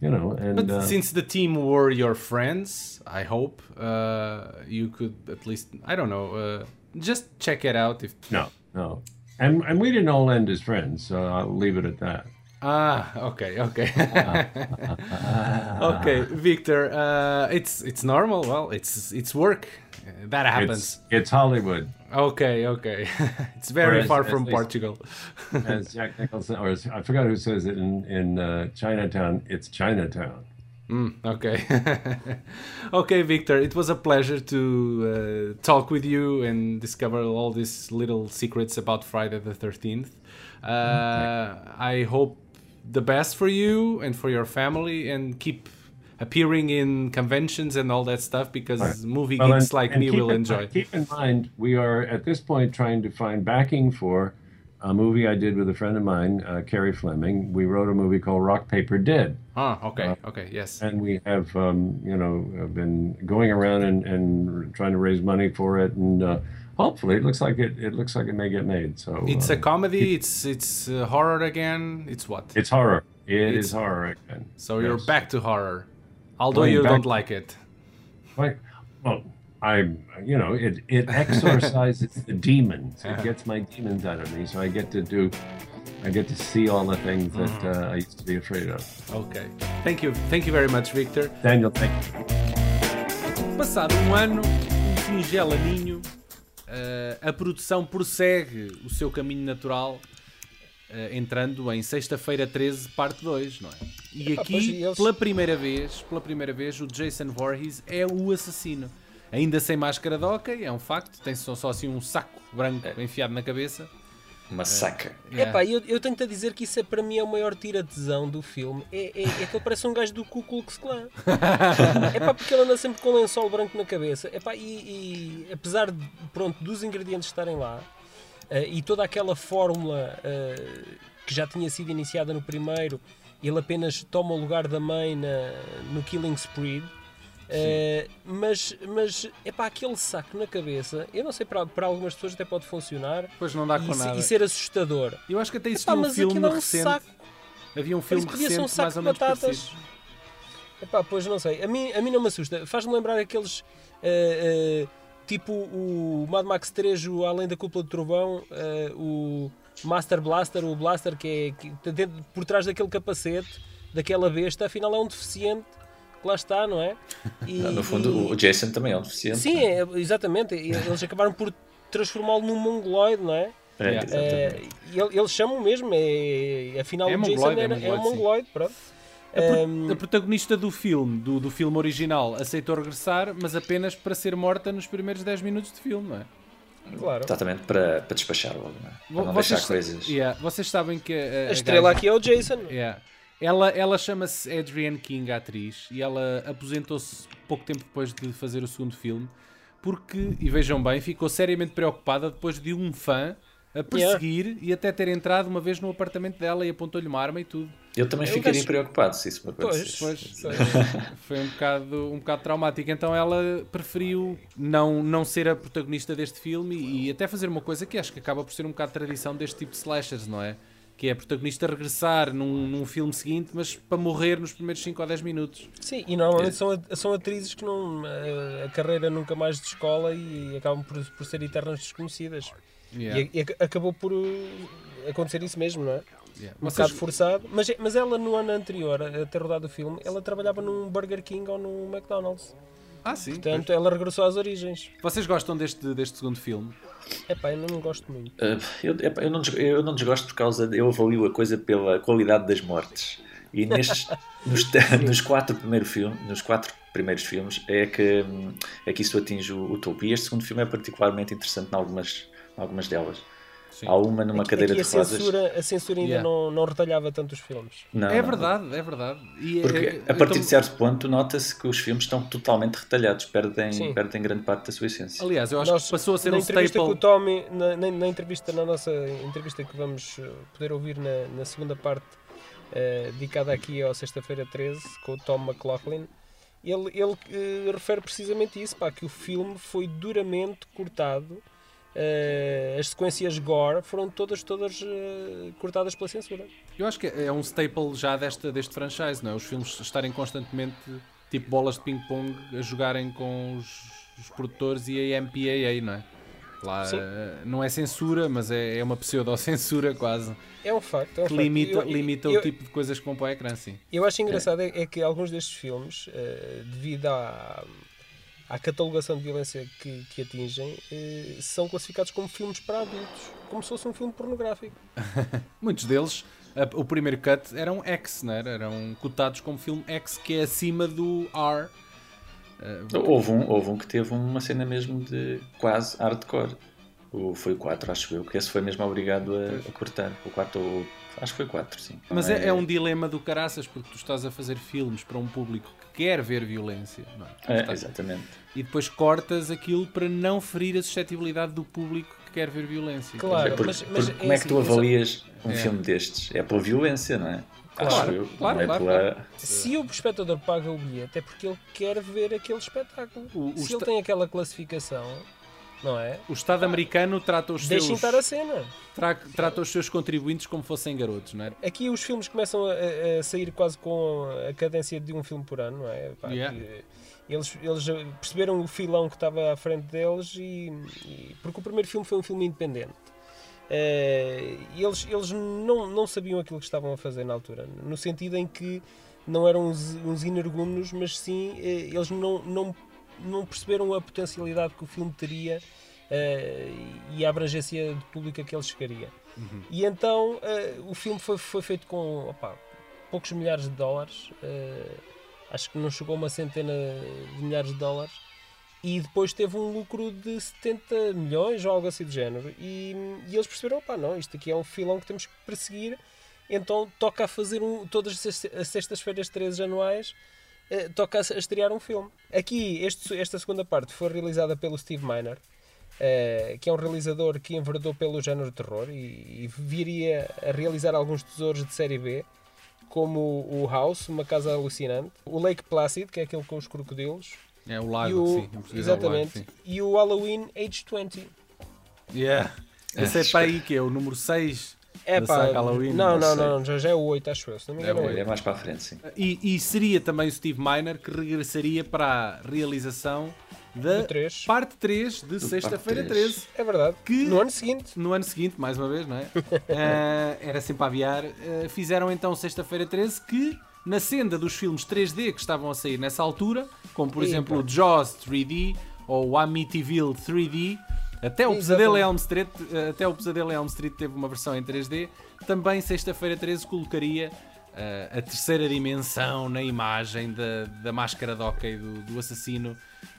Speaker 4: you know and
Speaker 3: But
Speaker 4: uh,
Speaker 3: since the team were your friends, I hope uh, you could at least I don't know, uh, just check it out if
Speaker 4: no no. And, and we didn't all end as friends, so I'll leave it at that.
Speaker 3: Ah, okay, okay. [laughs] okay, Victor, uh, it's it's normal. Well, it's it's work. That happens.
Speaker 4: It's, it's Hollywood,
Speaker 3: Okay, okay. [laughs] it's very
Speaker 4: as-
Speaker 3: far
Speaker 4: as
Speaker 3: from
Speaker 4: they-
Speaker 3: Portugal. [laughs]
Speaker 4: as Jack Nicholson, or as, I forgot who says it in in uh, Chinatown. It's Chinatown.
Speaker 3: Mm, okay. [laughs] okay, Victor, it was a pleasure to uh, talk with you and discover all these little secrets about Friday the 13th. Uh, I hope the best for you and for your family and keep appearing in conventions and all that stuff because movie
Speaker 4: Well,
Speaker 3: geeks
Speaker 4: and-
Speaker 3: like
Speaker 4: and
Speaker 3: me will enjoy.
Speaker 4: Keep in mind, we are at this point trying to find backing for a movie I did with a friend of mine, uh, Carrie Fleming. We wrote a movie called Rock Paper Dead,
Speaker 3: Ah, okay, okay, yes.
Speaker 4: and we have, um, you know, been going around and, and trying to raise money for it, and uh, hopefully, it looks like it. It looks like it may get made. So
Speaker 3: It's
Speaker 4: uh,
Speaker 3: a comedy, it's it's uh, horror again. It's what?
Speaker 4: It's horror. It is
Speaker 3: It's-
Speaker 4: horror again.
Speaker 3: So you're back to horror. Although you
Speaker 4: back-
Speaker 3: don't like it.
Speaker 4: Like, well, I, you know, it it [laughs] exorcises the demons. It gets my demons out of me, so I get to do, I get to see all the things that uh, I used to be afraid of.
Speaker 3: Ok. Thank you. Thank you very much, Victor.
Speaker 4: Daniel, thank you.
Speaker 3: Passado um ano, um singelo aninho, uh, a produção prossegue o seu caminho natural, entrando em sexta-feira 13, parte 2, não é? E aqui,
Speaker 1: eles-
Speaker 3: pela primeira vez, pela primeira vez, o Jason Voorhees é o assassino. Ainda sem máscara de é um facto, tem só, só assim um saco branco enfiado na cabeça.
Speaker 2: Uma saca.
Speaker 3: Yeah.
Speaker 1: Epá, eu, eu tenho-te a dizer que isso é para mim é o maior tira-tesão do filme. É, é, é que ele parece um gajo do Ku Klux Klan. [laughs] Epá, porque ele anda sempre com um lençol branco na cabeça. Epá, e, e apesar de, pronto, dos ingredientes estarem lá eh, e toda aquela fórmula eh, que já tinha sido iniciada no primeiro, ele apenas toma o lugar da mãe na, no Killing Spree. Eh, mas, mas epá, aquele saco na cabeça, eu não sei, para, para algumas pessoas até pode funcionar
Speaker 3: Depois não dá com
Speaker 1: e,
Speaker 3: nada.
Speaker 1: e ser assustador.
Speaker 3: Eu acho que até
Speaker 1: Epá,
Speaker 3: existiu um filme
Speaker 1: é um
Speaker 3: recente.
Speaker 1: saco.
Speaker 3: Havia um filme
Speaker 1: ser um
Speaker 3: recente
Speaker 1: saco
Speaker 3: mais
Speaker 1: de
Speaker 3: ou menos
Speaker 1: batatas.
Speaker 3: parecido.
Speaker 1: Epá, pois não sei. A mim, a mim não me assusta. Faz-me lembrar aqueles. eh, eh, tipo o Mad Max 3, o Além da Cúpula do Trovão, eh, o Master Blaster, o Blaster que é que, dentro- por trás daquele capacete, daquela besta, afinal é um deficiente que lá está, não é? [laughs] E-
Speaker 2: No fundo,
Speaker 1: e-
Speaker 2: o Jason também é um deficiente.
Speaker 1: Sim,
Speaker 2: é?
Speaker 1: é, exatamente. Eles acabaram por transformá-lo num mongoloide, não é?
Speaker 2: É.
Speaker 1: É, e ele- eles chamam mesmo, é, afinal
Speaker 3: É
Speaker 1: o Jason
Speaker 3: mongoloide, é
Speaker 1: era, é, um
Speaker 3: mongoloide, sim.
Speaker 1: mongoloide, pronto.
Speaker 3: A,
Speaker 1: Ehm,
Speaker 3: a protagonista do filme, do, do filme original, aceitou regressar, mas apenas para ser morta nos primeiros 10 minutos de filme, não é?
Speaker 1: claro.
Speaker 2: Exatamente para, para despachar logo, não é? Para não
Speaker 3: Vocês,
Speaker 2: deixar coisas.
Speaker 3: Yeah, vocês sabem que a,
Speaker 1: A estrela
Speaker 3: gaja-
Speaker 1: aqui é o Jason.
Speaker 3: Yeah. Ela, ela chama-se Adrienne King, a atriz, e ela aposentou-se pouco tempo depois de fazer o segundo filme, porque, e vejam bem, ficou seriamente preocupada depois de um fã a perseguir e até ter entrado uma vez no apartamento dela e apontou-lhe uma arma e tudo.
Speaker 2: Eu também
Speaker 1: Eu
Speaker 2: ficaria
Speaker 1: acho-
Speaker 2: preocupado se isso me acontecesse.
Speaker 1: Pois,
Speaker 3: Pois, [laughs] foi um bocado, um bocado traumático. Então ela preferiu não, não ser a protagonista deste filme e, e até fazer uma coisa que acho que acaba por ser um bocado tradição deste tipo de slashers, não é? Que é a protagonista regressar num, num filme seguinte, mas para morrer nos primeiros 5 ou 10 minutos.
Speaker 1: Sim, e normalmente são, são atrizes que não. A, a carreira nunca mais de escola e acabam por, por ser eternas desconhecidas.
Speaker 3: Yeah.
Speaker 1: E, e ac- acabou por uh, acontecer isso mesmo, não é?
Speaker 3: Yeah.
Speaker 1: Um bocado forçado. Mas, mas ela, no ano anterior a ter rodado o filme, ela trabalhava num Burger King ou num McDonald's.
Speaker 3: Ah, sim.
Speaker 1: Portanto, ela regressou às origens.
Speaker 3: pois. Vocês gostam deste, deste segundo filme?
Speaker 1: Epá, eu não gosto muito.
Speaker 2: Uh, eu, epá, eu, não, eu não desgosto por causa de, eu avalio a coisa pela qualidade das mortes e nestes [laughs] nos, nos quatro primeiros filmes nos quatro primeiros filmes é que hum, é que isso atinge o, o topo e este segundo filme é particularmente interessante em algumas algumas delas
Speaker 3: Sim.
Speaker 2: há uma numa
Speaker 1: Aqui-
Speaker 2: cadeira
Speaker 1: aqui
Speaker 2: de rodas
Speaker 1: censura, a censura ainda
Speaker 3: Yeah.
Speaker 1: não, não retalhava tanto os filmes.
Speaker 2: Não,
Speaker 3: é
Speaker 2: não.
Speaker 3: verdade, é verdade. E,
Speaker 2: porque
Speaker 3: eh,
Speaker 2: a partir
Speaker 3: tô-
Speaker 2: de certo ponto nota-se que os filmes estão totalmente retalhados perdem
Speaker 1: Sim.
Speaker 2: perdem grande parte da sua essência
Speaker 3: Aliás, eu acho
Speaker 1: Nós,
Speaker 3: que passou a ser
Speaker 1: na
Speaker 3: um
Speaker 1: entrevista
Speaker 3: staple.
Speaker 1: com o Tommy, na, na, na entrevista, na nossa entrevista que vamos eh, poder ouvir na, na segunda parte, eh, dedicada aqui ao Sexta-feira 13, com o Tom McLaughlin, ele, ele eh, refere precisamente isso, pá, que o filme foi duramente cortado. Eh, as sequências gore foram todas, todas eh, cortadas pela censura.
Speaker 3: Eu acho que é um staple já desta, deste franchise, não é? Os filmes estarem constantemente tipo bolas de ping-pong a jogarem com os, os produtores e a MPAA, não é? Lá
Speaker 1: Sim.
Speaker 3: eh, não é censura, mas é, é uma pseudo-censura [laughs] quase,
Speaker 1: É um facto. É um
Speaker 3: que
Speaker 1: facto.
Speaker 3: limita,
Speaker 1: Eu-
Speaker 3: limita
Speaker 1: eu-
Speaker 3: o tipo de coisas que vão para o ecrã, sim.
Speaker 1: Eu acho engraçado é, é que alguns destes filmes, eh, devido à, à catalogação de violência que, que atingem, eh, são classificados como filmes para adultos, como se fosse um filme pornográfico. [laughs]
Speaker 3: Muitos deles, a- o primeiro cut eram X, não era? Eram cotados como filme X, que é acima do R. Eh,
Speaker 2: houve um houve um que teve uma cena mesmo de quase hardcore o, foi o 4 acho eu que esse foi mesmo obrigado a, a cortar o 4 ou acho que foi o 4 sim
Speaker 3: Mas é, é um dilema do caraças, porque tu estás a fazer filmes para um público quer ver violência, não é? Tu
Speaker 2: É, exatamente.
Speaker 3: E depois cortas aquilo para não ferir a suscetibilidade do público que quer ver violência.
Speaker 1: Claro.
Speaker 2: É porque-
Speaker 1: mas- mas
Speaker 2: porque
Speaker 1: é
Speaker 2: como é que tu
Speaker 1: assim, eu só-
Speaker 2: avalias um
Speaker 3: É.
Speaker 2: filme destes? É pela violência, não é?
Speaker 1: Claro,
Speaker 2: eu.
Speaker 3: claro,
Speaker 2: é
Speaker 3: claro,
Speaker 2: pela...
Speaker 1: Se o espectador paga o bilhete é porque ele quer ver aquele espetáculo.
Speaker 3: O- o
Speaker 1: Se ele tem aquela classificação, não é?
Speaker 3: O Estado americano trata os,
Speaker 1: Deixem
Speaker 3: seus,
Speaker 1: estar a cena.
Speaker 3: tra- trata os seus contribuintes como fossem garotos, não é?
Speaker 1: Aqui os filmes começam a, a- sair quase com a cadência de um filme por ano, não é? Pá,
Speaker 3: Yeah.
Speaker 1: que Eles, eles perceberam o filão que estava à frente deles e, e- porque o primeiro filme foi um filme independente. E eles, eles não, não sabiam aquilo que estavam a fazer na altura, no sentido em que não eram uns, uns energúmenos, mas sim eh, eles não, não, não perceberam a potencialidade que o filme teria e a abrangência de público a que ele chegaria. E então o filme foi, foi feito com opa, poucos milhares de dólares, acho que não chegou a uma centena de milhares de dólares e depois teve um lucro de 70 milhões ou algo assim do género. E, e eles perceberam: pá, não, isto aqui é um filão que temos que perseguir, então toca a fazer um, todas as sextas-feiras 13 anuais. Eh, toca a estrear um filme. Aqui, este, esta segunda parte foi realizada pelo Steve Miner, eh, que é um realizador que enverdou pelo género de terror e, e viria a realizar alguns tesouros de série B, como o House, Uma Casa Alucinante, o Lake Placid, que é aquele com os crocodilos,
Speaker 3: é o lago,
Speaker 1: o,
Speaker 3: sim.
Speaker 1: Exatamente.
Speaker 3: Lago, sim.
Speaker 1: E o Halloween Age 20.
Speaker 3: Yeah. Esse é para aí que é o número 6
Speaker 1: é pá, Halloween. Não, não, não, não, já, já é o 8, acho eu. Se não me engano,
Speaker 2: é, é, é mais para a frente, sim.
Speaker 3: E, e seria também o Steve Miner que regressaria para a realização da parte 3 de Sexta-feira 13.
Speaker 1: É verdade. Que no ano seguinte.
Speaker 3: No ano seguinte, mais uma vez, não é? uh, [laughs] era sempre a aviar. Uh, fizeram então Sexta-feira 13 que na senda dos filmes 3D que estavam a sair nessa altura, como por Eita. exemplo o Jaws 3D ou o Amityville 3D, até o Pesadelo em Elm Street, até o Pesadelo em Elm Street teve uma versão em 3D. Também sexta-feira 13 colocaria uh, a terceira dimensão na imagem da, da máscara de hockey do, do assassino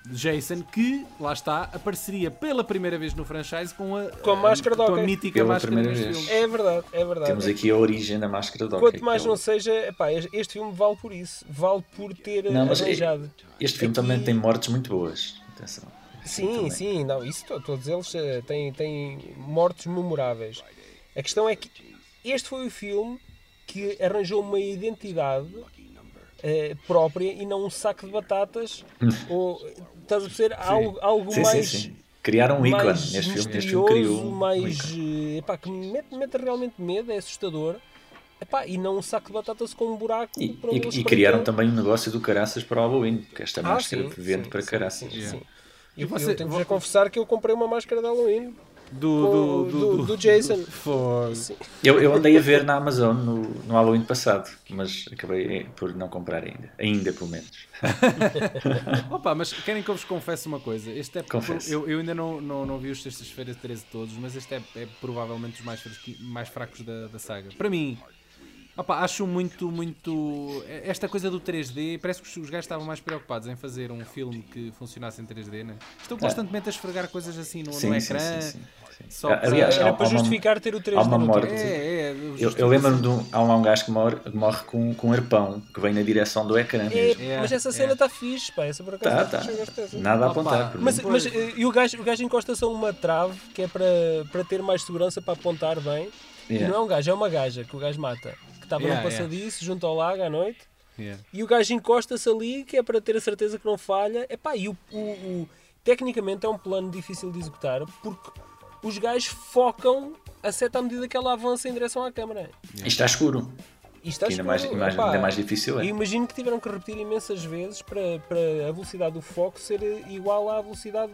Speaker 3: Jason, que, lá está, apareceria pela primeira vez no franchise com a,
Speaker 1: com a máscara de
Speaker 3: com a mítica
Speaker 2: pela
Speaker 3: máscara
Speaker 2: primeira vez.
Speaker 1: É verdade, é verdade.
Speaker 2: Temos aqui a origem da máscara de
Speaker 1: Quanto mais não seja, epá, este filme vale por isso, vale por ter não, mas arranjado.
Speaker 2: Este filme aqui... também tem mortes muito boas. Atenção.
Speaker 1: Sim, sim, não, isso todos eles uh, têm, têm mortes memoráveis. A questão é que este foi o filme que arranjou uma identidade uh, própria e não um saco de batatas ou estás a perceber? Algo, algo
Speaker 2: sim,
Speaker 1: mais
Speaker 2: sim, sim. criaram um ícone neste filme, neste filme criou
Speaker 1: mais
Speaker 2: um
Speaker 1: epá, que me mete, mete realmente medo, é assustador. Epá, e não um saco de batatas com um buraco
Speaker 2: e, e, e criaram também um negócio do caraças para o Halloween, que esta ah, máscara vende para caraças.
Speaker 1: sim, sim. E você, eu tenho-vos a confessar que eu comprei uma máscara de Halloween
Speaker 3: do, do, do,
Speaker 1: do, [laughs] Jason.
Speaker 2: Eu, eu andei a ver na Amazon no, no Halloween passado, mas acabei por não comprar ainda. Ainda, pelo menos. [laughs]
Speaker 3: Opa, mas querem que eu vos confesse uma coisa? Este é, eu, eu ainda não, não, não vi os Sextas-feiras 13 todos, mas este é, é provavelmente os mais, mais fracos da, da saga. Para mim, Opa, acho muito, muito. Esta coisa do 3D, parece que os gajos estavam mais preocupados em fazer um filme que funcionasse em 3D, né? Estão é. constantemente a esfregar coisas assim no, sim, no ecrã. Sim, sim,
Speaker 1: só Aliás, era para justificar ter o 3D.
Speaker 2: Há uma morte.
Speaker 3: É, é,
Speaker 2: eu, eu lembro-me de um, há um gajo que morre, morre com, com um arpão que vem na direção do ecrã.
Speaker 1: É, mas essa cena está fixe, pá. Essa por acaso
Speaker 2: tá, tá. Nada a apontar.
Speaker 1: Mas, mas eh, e o gajo, o gajo encosta-se a uma trave que é para, para ter mais segurança para apontar bem. Yeah. E não é um gajo, é uma gaja que o gajo mata estava yeah, num passadiço yeah. junto ao lago à noite yeah. e o gajo encosta-se ali que é para ter a certeza que não falha. Epá, e o, o, o, tecnicamente é um plano difícil de executar porque os gajos focam a certa medida que ela avança em direção à câmara.
Speaker 2: E está escuro.
Speaker 1: E está
Speaker 2: ainda, mais, mais, ainda mais difícil é.
Speaker 1: E imagino que tiveram que repetir imensas vezes para, para a velocidade do foco ser igual à velocidade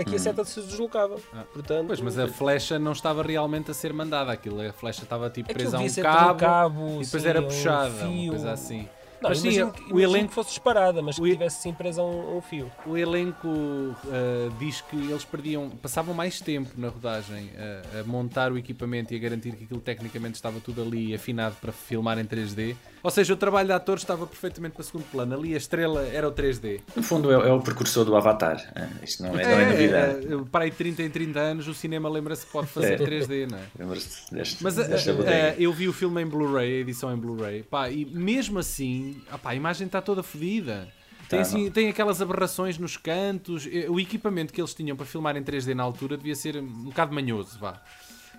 Speaker 1: aqui a hum. seta se deslocava. Ah. Portanto,
Speaker 3: pois, mas a flecha não estava realmente a ser mandada. Aquilo, a flecha estava tipo presa a um
Speaker 1: cabo,
Speaker 3: cabo,
Speaker 1: e
Speaker 3: depois sim, era puxada, um uma coisa assim.
Speaker 1: Não, mas sim, que, o elenco fosse disparada, mas que tivesse sim presa a um, um, fio.
Speaker 3: O elenco uh, diz que eles perdiam, passavam mais tempo na rodagem uh, a montar o equipamento e a garantir que aquilo tecnicamente estava tudo ali afinado para filmar em 3D. Ou seja, o trabalho de ator estava perfeitamente para segundo plano. Ali a estrela era o 3D.
Speaker 2: No fundo, é, é o precursor do Avatar. É, isto não é, é, não é novidade.
Speaker 3: É, para aí 30 em 30 anos, o cinema lembra-se que pode fazer 3D, não é?
Speaker 2: Lembra-se deste,
Speaker 3: Mas
Speaker 2: desta
Speaker 3: uh, eu vi o filme em Blu-ray, a edição em Blu-ray, e mesmo assim a imagem está toda fodida. Tem, tá, assim, tem aquelas aberrações nos cantos. O equipamento que eles tinham para filmar em 3D na altura devia ser um bocado manhoso, vá.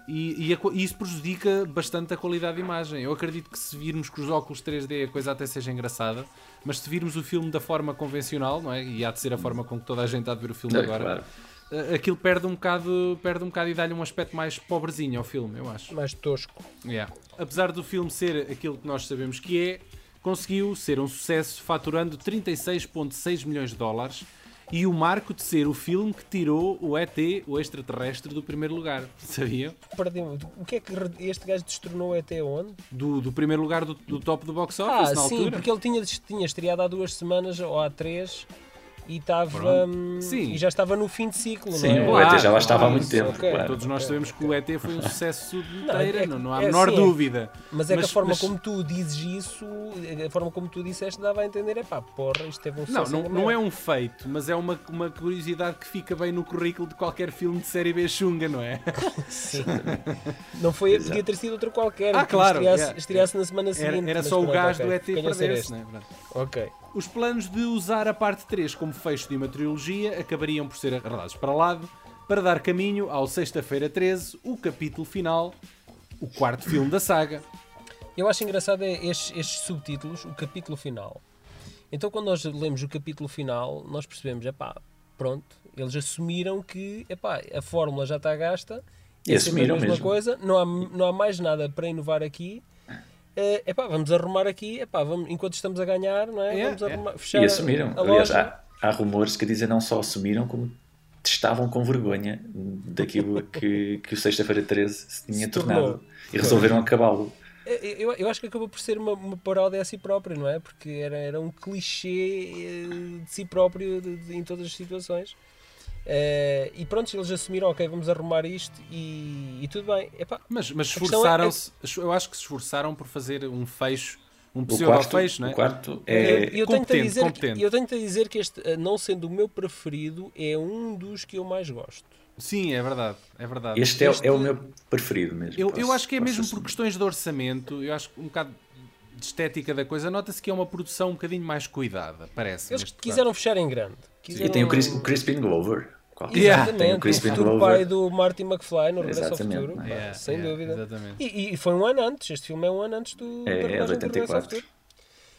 Speaker 3: E, e, a, e, isso prejudica bastante a qualidade de imagem. Eu acredito que se virmos com os óculos 3D a coisa até seja engraçada, mas se virmos o filme da forma convencional, não é? E há de ser a forma com que toda a gente há de ver o filme é, agora. Claro. Aquilo perde um bocado, perde um bocado e dá-lhe um aspecto mais pobrezinho ao filme, eu acho.
Speaker 1: Mais tosco.
Speaker 3: Yeah. Apesar do filme ser aquilo que nós sabemos que é, conseguiu ser um sucesso, faturando 36,6 milhões de dólares e o marco de ser o filme que tirou o ET, o extraterrestre, do primeiro lugar. Sabiam?
Speaker 1: O que é que este gajo destronou o ET onde?
Speaker 3: Do, do primeiro lugar do, do top do box office,
Speaker 1: ah,
Speaker 3: na
Speaker 1: sim,
Speaker 3: altura.
Speaker 1: porque ele tinha, tinha estreado há duas semanas ou há três e estava hum,
Speaker 3: Sim.
Speaker 1: e já estava no fim de ciclo,
Speaker 2: Sim,
Speaker 1: não é?
Speaker 2: o ET já lá estava há muito tempo.
Speaker 1: ok.
Speaker 2: claro.
Speaker 3: Todos nós sabemos que o ET foi um sucesso de
Speaker 1: Não,
Speaker 3: inteira,
Speaker 1: é-
Speaker 3: não, não há a
Speaker 1: é
Speaker 3: menor
Speaker 1: é.
Speaker 3: dúvida.
Speaker 1: Mas é que
Speaker 3: Mas-
Speaker 1: a forma
Speaker 3: mas-
Speaker 1: como tu dizes isso, a forma como tu disseste, dava a entender, é pá, porra, isto teve um
Speaker 3: Não,
Speaker 1: sucesso.
Speaker 3: não,
Speaker 1: ainda
Speaker 3: não é um feito, mas é uma, uma curiosidade que fica bem no currículo de qualquer filme de série B chunga, não é? [laughs]
Speaker 1: Sim. Não foi,
Speaker 2: Exato.
Speaker 1: podia ter sido outro qualquer.
Speaker 3: Ah,
Speaker 1: que
Speaker 3: claro,
Speaker 1: Estreasse,
Speaker 3: é.
Speaker 1: estreasse na semana
Speaker 3: Era,
Speaker 1: seguinte.
Speaker 3: era
Speaker 1: mas
Speaker 3: só o
Speaker 1: ok,
Speaker 3: do ET perder-se, não é?
Speaker 1: Ok.
Speaker 3: Os planos de usar a parte 3 como fecho de uma trilogia acabariam por ser arradados para lado para dar caminho ao Sexta-feira 13, o capítulo final, o quarto filme da saga.
Speaker 1: Eu acho engraçado é estes, estes subtítulos, o capítulo final. Então, quando nós lemos o capítulo final, nós percebemos, é pá, pronto, eles assumiram que, é pá, a fórmula já está gasta,
Speaker 2: E
Speaker 1: é sempre a
Speaker 2: assumiram
Speaker 1: mesma
Speaker 2: mesmo.
Speaker 1: coisa, não há, não há mais nada para inovar aqui. É epá, vamos arrumar aqui, epá, vamos, enquanto estamos a ganhar, não é?
Speaker 3: É,
Speaker 1: vamos
Speaker 3: é.
Speaker 1: arrumar, fechar
Speaker 2: E assumiram.
Speaker 1: a,
Speaker 2: Aliás, há, há rumores que dizem não só assumiram, como estavam com vergonha daquilo que, que o Sexta-feira 13 se tinha
Speaker 1: Se tornou.
Speaker 2: tornado. E resolveram acabá-lo.
Speaker 1: Eu, eu acho que acabou por ser uma, uma paródia a si próprio, não é? Porque era, era um clichê eh, de si próprio de- de- em todas as situações. Eh, e pronto, eles assumiram, ok, vamos arrumar isto e, e tudo bem. Epá,
Speaker 3: Mas, mas
Speaker 1: é-
Speaker 3: esforçaram-se, eu acho que se esforçaram por fazer um fecho, um pseudo-fecho,
Speaker 2: quarto,
Speaker 3: não é?
Speaker 2: o quarto
Speaker 1: eu,
Speaker 2: é.
Speaker 1: eu tenho-te a
Speaker 3: competente,
Speaker 1: dizer que,
Speaker 3: competente.
Speaker 1: eu tenho-te a dizer que este, eh, não sendo o meu preferido, é um dos que eu mais gosto.
Speaker 3: Sim, é verdade, é verdade.
Speaker 2: Este, é, é o meu preferido mesmo.
Speaker 3: Eu, eu
Speaker 2: posso-
Speaker 3: acho que é mesmo por
Speaker 2: assumir.
Speaker 3: questões de orçamento, eu acho que um bocado de estética da coisa, nota-se que é uma produção um bocadinho mais cuidada, parece.
Speaker 1: Eles quiseram fechar em grande.
Speaker 2: E
Speaker 1: Quiseram-
Speaker 2: tem o, Chris, o Crispin Glover. Qual-
Speaker 3: Yeah.
Speaker 2: Tem o
Speaker 1: Exatamente, o
Speaker 2: Crispin
Speaker 1: futuro
Speaker 2: Glover.
Speaker 1: pai do Marty McFly no Regresso ao
Speaker 2: Exatamente,
Speaker 1: Futuro.
Speaker 3: caso.
Speaker 1: pá,
Speaker 3: Yeah,
Speaker 1: sem
Speaker 3: yeah,
Speaker 1: dúvida.
Speaker 3: Exatamente.
Speaker 1: E, e foi um ano antes, este filme é um ano antes do da
Speaker 2: É, é de
Speaker 1: rodagem do Regresso ao
Speaker 2: 84.
Speaker 1: Futuro.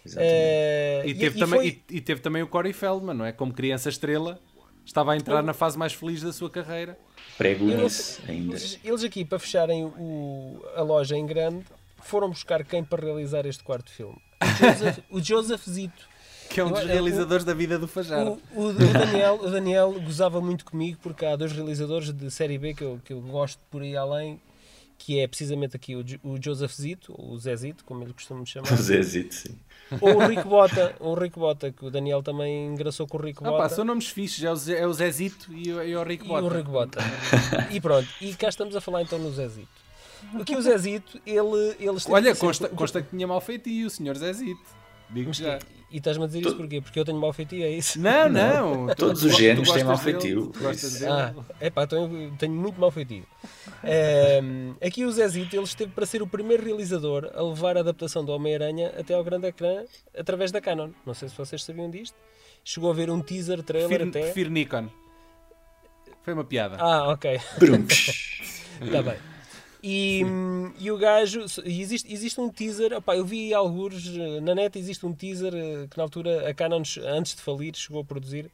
Speaker 2: Exatamente.
Speaker 1: Eh,
Speaker 3: E teve,
Speaker 1: e
Speaker 3: também,
Speaker 1: foi-
Speaker 3: e, e teve também o Corey Feldman, não é? Como criança estrela, estava a entrar na fase mais feliz da sua carreira.
Speaker 2: Prego
Speaker 1: sei,
Speaker 2: ainda.
Speaker 1: eles, eles aqui, para fecharem o- a loja em grande, foram buscar quem para realizar este quarto filme? O Joseph, o Joseph Zito.
Speaker 3: Que é um dos realizadores da vida do Fajar.
Speaker 1: O, o- o Daniel, o Daniel gozava muito comigo porque há dois realizadores de série B que eu, que eu gosto por aí além, que é precisamente aqui o, o Joseph Zito, ou o Zé Zito, como ele costuma [laughs] chamar,
Speaker 2: O Zezito, sim.
Speaker 1: ou o Rico Bota, o Rico Bota, que o Daniel também engraçou com o Rico
Speaker 3: Ah,
Speaker 1: Bota.
Speaker 3: pá, são nomes fixes, é o, Zé, é o Zezito e o, e o Rico
Speaker 1: E
Speaker 3: Bota.
Speaker 1: o Rico Bota. e pronto, e cá estamos a falar então no Zezito. Aqui o Zezito, ele, ele esteve
Speaker 3: Olha,
Speaker 1: sempre-
Speaker 3: consta, consta que tinha mau feitio, o senhor Zezito. Digo já.
Speaker 1: E estás-me a dizer isso porquê? Porque eu tenho mau feitio, é isso?
Speaker 3: Não, não. tu-
Speaker 2: Todos
Speaker 3: tu-
Speaker 2: os
Speaker 3: tu
Speaker 2: génios têm mau feitio,
Speaker 3: tu dele.
Speaker 1: Ah, é pá, tenho, tenho muito mau feitio. Ehm, aqui o Zezito, ele esteve para ser o primeiro realizador a levar a adaptação do Homem-Aranha até ao grande ecrã através da Canon. Não sei se vocês sabiam disto. Chegou a ver um teaser, trailer
Speaker 3: Prefiro,
Speaker 1: até.
Speaker 3: prefiro Nikon. Foi uma piada.
Speaker 1: Ah, ok. Está [laughs] bem. E, hum, e o gajo, e existe, existe um teaser, opá, eu vi alguns eh, na net, existe um teaser eh, que na altura a Canon, antes de falir, chegou a produzir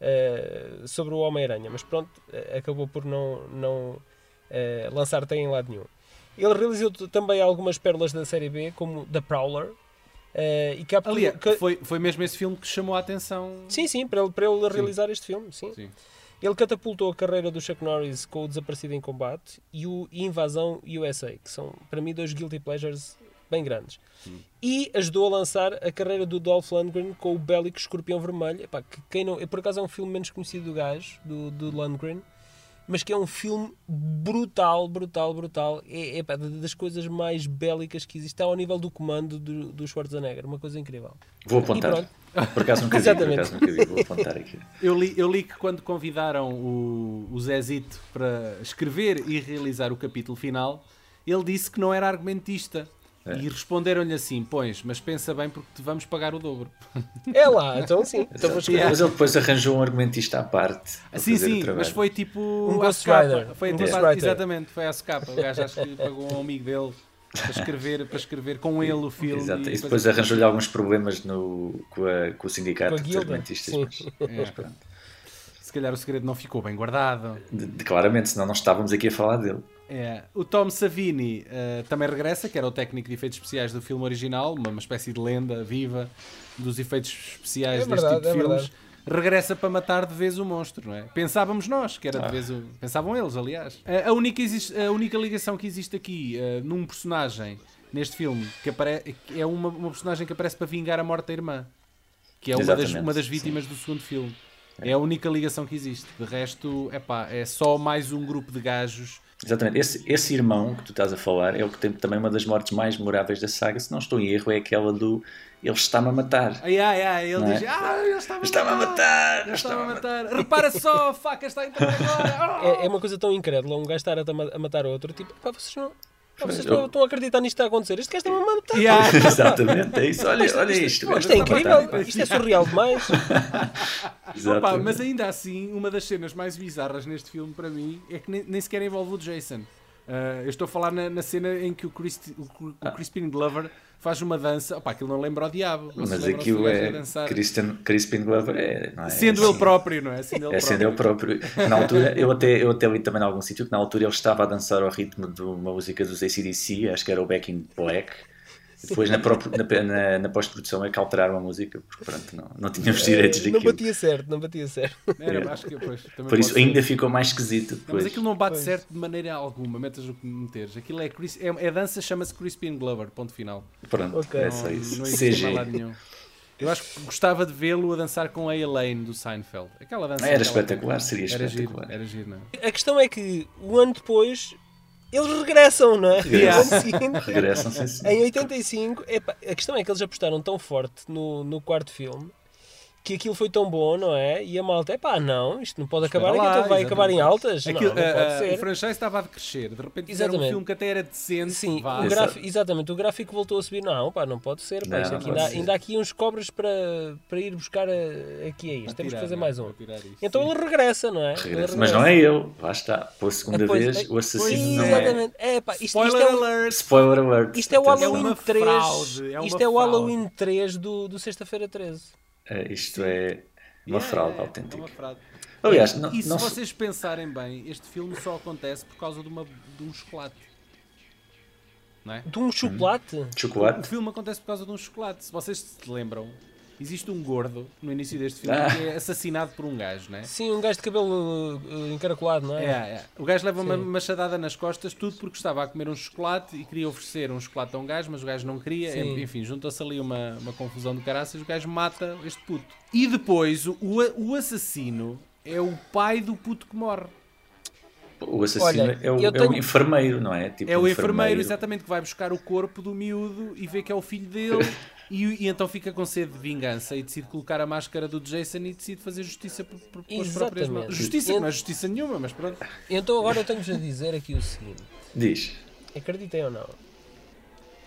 Speaker 1: eh, sobre o Homem-Aranha, mas pronto, acabou por não, não eh, lançar até em lado nenhum. Ele realizou também algumas pérolas da série B, como The Prowler, eh, e
Speaker 3: Aliás,
Speaker 1: ca-
Speaker 3: foi, foi mesmo esse filme que chamou a atenção.
Speaker 1: Sim, sim, para ele, para ele realizar este filme, sim.
Speaker 3: Sim.
Speaker 1: Ele catapultou a carreira do Chuck Norris com o Desaparecido em Combate e o Invasão USA, que são, para mim, dois guilty pleasures bem grandes. E ajudou a lançar a carreira do Dolph Lundgren com o bélico Escorpião Vermelho. Epá, que quem não, por acaso é um filme menos conhecido do gajo, do, do Lundgren, mas que é um filme brutal, brutal, brutal. É, epá, das coisas mais bélicas que existe. Está ao nível do comando do, do Schwarzenegger, uma coisa incrível.
Speaker 2: Vou apontar. Por acaso nunca vi, por
Speaker 1: Exatamente.
Speaker 2: acaso nunca vi. Vou apontar aqui.
Speaker 3: Eu li, eu li que quando convidaram o, o Zezito para escrever e realizar o capítulo final, ele disse que não era argumentista.
Speaker 2: É.
Speaker 3: E responderam-lhe assim: Pois, mas pensa bem porque te vamos pagar o dobro. [laughs]
Speaker 1: É lá, então sim. Então vou escrever.
Speaker 2: Mas ele depois arranjou um argumentista à parte.
Speaker 3: sim, sim, mas foi tipo.
Speaker 1: Um
Speaker 3: à
Speaker 1: Ghost
Speaker 3: socapa.
Speaker 1: Rider.
Speaker 3: Foi
Speaker 1: Um
Speaker 3: tipo,
Speaker 1: Rider.
Speaker 3: Exatamente, foi à socapa. O gajo acho que pagou um amigo dele para escrever, para escrever com ele o filme.
Speaker 2: Exato.
Speaker 3: e
Speaker 2: E depois arranjou-lhe alguns problemas no, com, a- com o sindicato
Speaker 1: Com a
Speaker 2: dos argumentistas.
Speaker 1: Sim.
Speaker 2: Mas,
Speaker 3: É.
Speaker 2: mas pronto.
Speaker 3: Se calhar o segredo não ficou bem guardado.
Speaker 2: De- de- claramente, senão não estávamos aqui a falar dele.
Speaker 3: É. O Tom Savini eh, também regressa, que era o técnico de efeitos especiais do filme original, uma, uma espécie de lenda viva dos efeitos especiais
Speaker 1: É
Speaker 3: deste
Speaker 1: verdade,
Speaker 3: tipo de
Speaker 1: é
Speaker 3: filmes.
Speaker 1: verdade.
Speaker 3: Regressa para matar de vez o monstro, não é? Pensávamos nós que era de vez o. Pensavam eles, aliás. A, a única, a única ligação que existe aqui eh, num personagem neste filme que apare, é uma, uma personagem que aparece para vingar a morte da irmã, que é uma das, uma das
Speaker 2: sim.
Speaker 3: vítimas do segundo filme. É a única ligação que existe. De resto, epá, é só mais um grupo de gajos.
Speaker 2: Exatamente. Esse, esse irmão que tu estás a falar é o que tem também uma das mortes mais memoráveis da saga. Se não estou em erro, é aquela do ele está-me a matar.
Speaker 3: Ai, ai, ai, ele
Speaker 2: Não é?
Speaker 3: diz: Ah, ele está-me a matar. Ele
Speaker 2: está-me a
Speaker 3: matar. Repara só, a faca está a entrar agora. [laughs]
Speaker 1: É, é uma coisa tão incrédula, um gajo estar a, a matar outro, tipo, pá, vocês não. Vocês
Speaker 2: eu-
Speaker 1: estão, a acreditar nisto que está a acontecer. Este gajo está-me a matar.
Speaker 3: Yeah. [laughs]
Speaker 2: Exatamente, é isso. Olha, olha isto.
Speaker 1: Pá,
Speaker 2: o
Speaker 1: Isto é incrível, isto é surreal demais. [laughs]
Speaker 3: Opa, mas ainda assim, uma das cenas mais bizarras neste filme para mim é que nem, nem sequer envolve o Jason. Ah, eu estou a falar na, na cena em que o, Christi, o, o Crispin Glover faz uma dança. Opa, aquilo não lembra o diabo.
Speaker 2: Mas aquilo é. Christian, Crispin Glover é. É
Speaker 3: Sendo
Speaker 2: assim.
Speaker 3: ele próprio, não é? Sendo ele
Speaker 2: É sendo ele próprio. Na altura, eu até, eu até li também em algum sítio que na altura ele estava a dançar ao ritmo de uma música dos ACDC, acho que era o Back in Black. Depois na, própria- na, na- na pós-produção é que alteraram a música, porque pronto, não, não tínhamos direitos
Speaker 1: Não
Speaker 2: daquilo.
Speaker 1: batia certo, não batia certo.
Speaker 3: Era, acho que pois, também
Speaker 2: Por isso
Speaker 3: ser.
Speaker 2: ainda ficou mais esquisito
Speaker 3: Não, mas aquilo não bate
Speaker 1: Pois.
Speaker 3: certo de maneira alguma, metas o que meteres. Aquilo é, Chris, é, é a dança, chama-se Crispin Glover, ponto final.
Speaker 2: Pronto,
Speaker 1: Ok.
Speaker 2: é só
Speaker 3: Não,
Speaker 2: isso.
Speaker 3: não existe mais
Speaker 2: CG.
Speaker 3: lado nenhum. Eu acho que gostava de vê-lo a dançar com a Elaine do Seinfeld. Aquela dança.
Speaker 2: Era
Speaker 3: aquela-
Speaker 2: espetacular, seria
Speaker 3: Era giro,
Speaker 2: espetacular.
Speaker 3: era giro, não é?
Speaker 1: A questão é que, um ano depois, eles regressam, não é?
Speaker 2: Regressam.
Speaker 1: Seguinte,
Speaker 2: sem senhor.
Speaker 1: Em 85, epá, a questão é que eles apostaram tão forte no, no quarto filme que aquilo foi tão bom, não é? E a malta, epá, não, isto não pode acabar aqui, então vai acabar em altas.
Speaker 3: Aquilo-
Speaker 1: não, não
Speaker 3: a-
Speaker 1: pode
Speaker 3: O
Speaker 1: ser.
Speaker 3: franchise estava a decrescer. De repente fizeram um filme que até era decente.
Speaker 1: Sim,
Speaker 3: vá.
Speaker 1: o gráfico, exatamente, o gráfico voltou a subir. Não, pá, não pode ser. Pá,
Speaker 2: Não,
Speaker 1: isto aqui
Speaker 2: pode
Speaker 1: ainda,
Speaker 2: ser.
Speaker 1: ainda há aqui uns cobras para, para ir buscar a- aqui a isto. Temos que fazer
Speaker 3: é?
Speaker 1: mais um.
Speaker 3: Isto,
Speaker 1: Então ele regressa, não é? Ele
Speaker 2: Regressa. Mas não é ele, lá está. Pela segunda
Speaker 1: Depois-
Speaker 2: vez, o assassino
Speaker 1: Sim,
Speaker 2: não é.
Speaker 1: exatamente. É, pá, isto, isto
Speaker 3: Spoiler
Speaker 1: é, o-
Speaker 3: alert!
Speaker 2: Spoiler alert.
Speaker 1: isto é o
Speaker 2: Atenção.
Speaker 1: Halloween
Speaker 3: uma
Speaker 1: 3.
Speaker 3: fraude, é uma
Speaker 1: isto é o. Halloween 3 do, do Sexta-feira 13.
Speaker 2: É, Isto é uma
Speaker 3: Yeah,
Speaker 2: fraude
Speaker 3: é, é
Speaker 2: autêntica.
Speaker 3: uma fraude.
Speaker 2: Aliás, não,
Speaker 3: e se
Speaker 2: não
Speaker 3: vocês pensarem bem, este filme só acontece por causa de, uma, de um chocolate. Não é?
Speaker 1: De um chocolate?
Speaker 3: O
Speaker 2: chocolate.
Speaker 3: filme acontece por causa de um chocolate. Se vocês se lembram, existe um gordo no início deste filme
Speaker 2: Ah.
Speaker 3: que é assassinado por um gajo, não é?
Speaker 1: Sim, um gajo de cabelo uh, encaracolado, não é?
Speaker 3: É, é. O gajo leva uma
Speaker 1: Sim.
Speaker 3: machadada nas costas, tudo porque estava a comer um chocolate e queria oferecer um chocolate a um gajo, mas o gajo não queria.
Speaker 1: Sim.
Speaker 3: Enfim, juntou-se ali uma, uma confusão de caraças. O gajo mata este puto. E depois, o, o assassino é o pai do puto que morre.
Speaker 2: O assassino
Speaker 1: Olha,
Speaker 2: é, o,
Speaker 1: eu
Speaker 2: é o
Speaker 1: tenho-
Speaker 2: enfermeiro, não é? Tipo
Speaker 3: É o enfermeiro, exatamente, que vai buscar o corpo do miúdo e vê que é o filho dele. [laughs] e, e então fica com sede de vingança e decide colocar a máscara do Jason e decide fazer justiça por, por, pelas próprias
Speaker 1: Exatamente.
Speaker 3: mãos. Justiça,
Speaker 1: Ent-
Speaker 3: não é justiça nenhuma, mas pronto.
Speaker 1: Então agora eu tenho-vos a dizer aqui o seguinte.
Speaker 2: Diz.
Speaker 1: Acreditem ou não.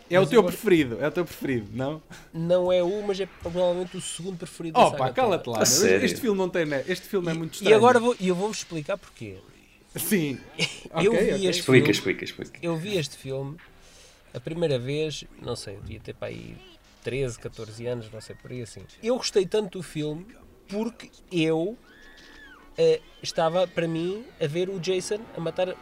Speaker 3: É o
Speaker 1: Mas
Speaker 3: teu
Speaker 1: eu-
Speaker 3: preferido, é o teu preferido, não?
Speaker 1: Não é o, mas é provavelmente o segundo preferido da
Speaker 3: Opa,
Speaker 1: saga
Speaker 3: cala-te lá. Este filme não tem. Este filme é muito
Speaker 1: E
Speaker 3: estranho.
Speaker 1: agora vou, e eu vou-vos explicar porquê.
Speaker 3: Sim. [laughs]
Speaker 1: Eu
Speaker 3: Ok,
Speaker 1: vi
Speaker 3: ok.
Speaker 1: este
Speaker 2: Explica,
Speaker 1: filme,
Speaker 2: explica, explica.
Speaker 1: eu vi este filme a primeira vez, não sei, devia ter para aí 13, 14 anos, não sei por aí assim. Eu gostei tanto do filme porque eu eh, estava, para mim, a ver o Jason a matar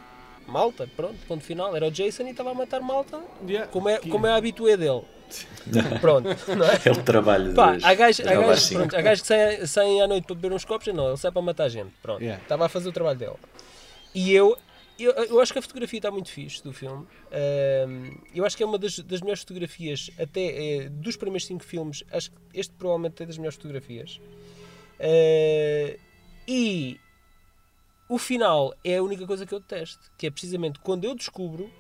Speaker 1: malta, pronto, ponto final. Era o Jason e estava a matar malta,
Speaker 3: Yeah.
Speaker 1: como é,
Speaker 3: Que-
Speaker 1: como é a habitué dele. [laughs] Pronto, não é?
Speaker 2: É o trabalho
Speaker 1: Pá, há gajos, há gajos,
Speaker 2: cinco.
Speaker 1: pronto, há gajos que saem, saem à noite para beber uns copos, não, ele sai para matar gente. Pronto,
Speaker 3: Yeah.
Speaker 1: estava a fazer o trabalho dele. E eu, eu, eu acho que a fotografia está muito fixe do filme. Eu acho que é uma das, das melhores fotografias, até eh, dos primeiros cinco filmes. Acho que este provavelmente é das melhores fotografias. Ah, e o final é a única coisa que eu detesto, que é precisamente quando eu descubro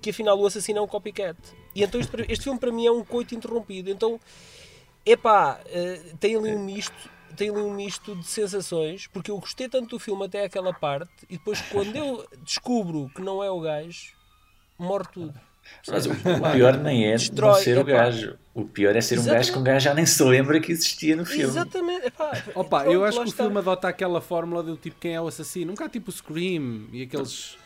Speaker 1: que afinal o assassino é um copycat. E então este, este filme para mim é um coito interrompido. Então, epá, eh, tem ali um misto, tem ali um misto de sensações, porque eu gostei tanto do filme até aquela parte, e depois [laughs] quando eu descubro que não é o gajo, morre tudo.
Speaker 2: Mas o, o pior nem é
Speaker 1: Destrói,
Speaker 2: não ser o gajo. O pior é ser um gajo
Speaker 1: Exatamente.
Speaker 2: que um gajo já nem se lembra que existia no filme.
Speaker 1: Exatamente. Epá,
Speaker 3: Opa,
Speaker 1: pronto,
Speaker 3: eu acho que o
Speaker 1: está.
Speaker 3: filme adota aquela fórmula do tipo quem é o assassino. Um bocado tipo o Scream e aqueles.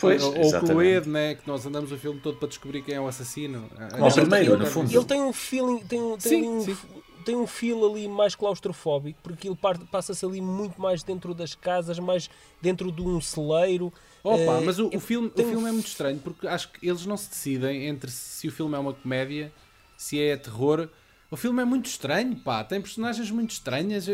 Speaker 2: Pois,
Speaker 3: ou o
Speaker 2: exatamente.
Speaker 3: Cluedo, né? Que nós andamos o filme todo para descobrir quem é o assassino.
Speaker 2: O primeiro,
Speaker 1: ele,
Speaker 2: no fundo.
Speaker 1: Ele tem um feeling, tem, um- tem
Speaker 3: Sim,
Speaker 1: um,
Speaker 3: sim.
Speaker 1: Tem um feel ali mais claustrofóbico, porque ele passa-se ali muito mais dentro das casas, mais dentro de um celeiro.
Speaker 3: Opa,
Speaker 1: Eh,
Speaker 3: mas o, o filme, o filme é muito estranho porque acho que eles não se decidem entre se o filme é uma comédia, se é terror. O filme é muito estranho, pá. Tem personagens muito estranhas.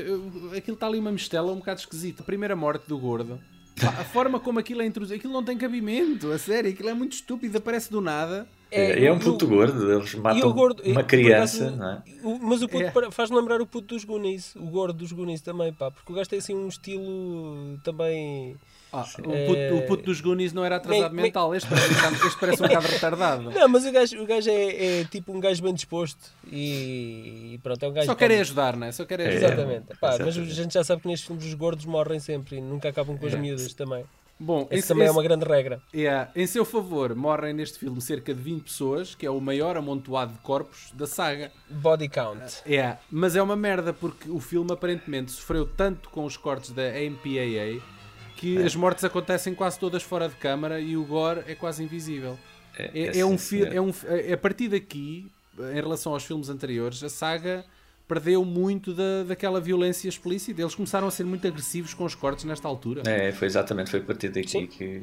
Speaker 3: Aquilo está ali uma mistela um bocado esquisita. A primeira morte do gordo. [laughs] Pá, a forma como aquilo é introduzido. Aquilo não tem cabimento, a sério. Aquilo é muito estúpido. Aparece do nada.
Speaker 2: É, é um puto
Speaker 1: o-
Speaker 2: gordo, eles matam
Speaker 1: gordo-
Speaker 2: uma criança,
Speaker 1: acaso,
Speaker 2: não é?
Speaker 1: o- mas o puto
Speaker 3: É.
Speaker 1: faz-me lembrar o puto dos Goonies, o gordo dos Goonies também, pá, porque o gajo tem assim um estilo também.
Speaker 3: Ah, o,
Speaker 1: É-
Speaker 3: puto, o puto dos Goonies não era atrasado
Speaker 1: nem-
Speaker 3: mental, este parece, um bocado- este parece um bocado retardado. [laughs]
Speaker 1: Não, mas o gajo, o gajo é, é tipo um gajo bem disposto e, e pronto, é um gajo.
Speaker 3: Só
Speaker 1: que-
Speaker 3: querem ajudar, não é? Só querem
Speaker 2: É.
Speaker 3: ajudar.
Speaker 1: Exatamente. Pá, mas a
Speaker 2: Exatamente.
Speaker 1: gente já sabe que nestes filmes os gordos morrem sempre e nunca acabam com as miúdas também.
Speaker 3: Bom,
Speaker 1: Isso
Speaker 3: esse-
Speaker 1: também é
Speaker 3: esse-
Speaker 1: uma grande regra.
Speaker 3: Yeah. Em seu favor, morrem neste filme cerca de 20 pessoas, que é o maior amontoado de corpos da saga.
Speaker 1: Body count.
Speaker 3: É, mas é uma merda porque o filme aparentemente sofreu tanto com os cortes da MPAA que as mortes acontecem quase todas fora de câmara e o gore é quase invisível. É, é um fi-
Speaker 2: senhor.
Speaker 3: é um, é- a partir daqui, em relação aos filmes anteriores, a saga perdeu muito da, daquela violência explícita. Eles começaram a ser muito agressivos com os cortes nesta altura.
Speaker 2: É, foi exatamente, foi a partir daqui
Speaker 1: Sim.
Speaker 2: que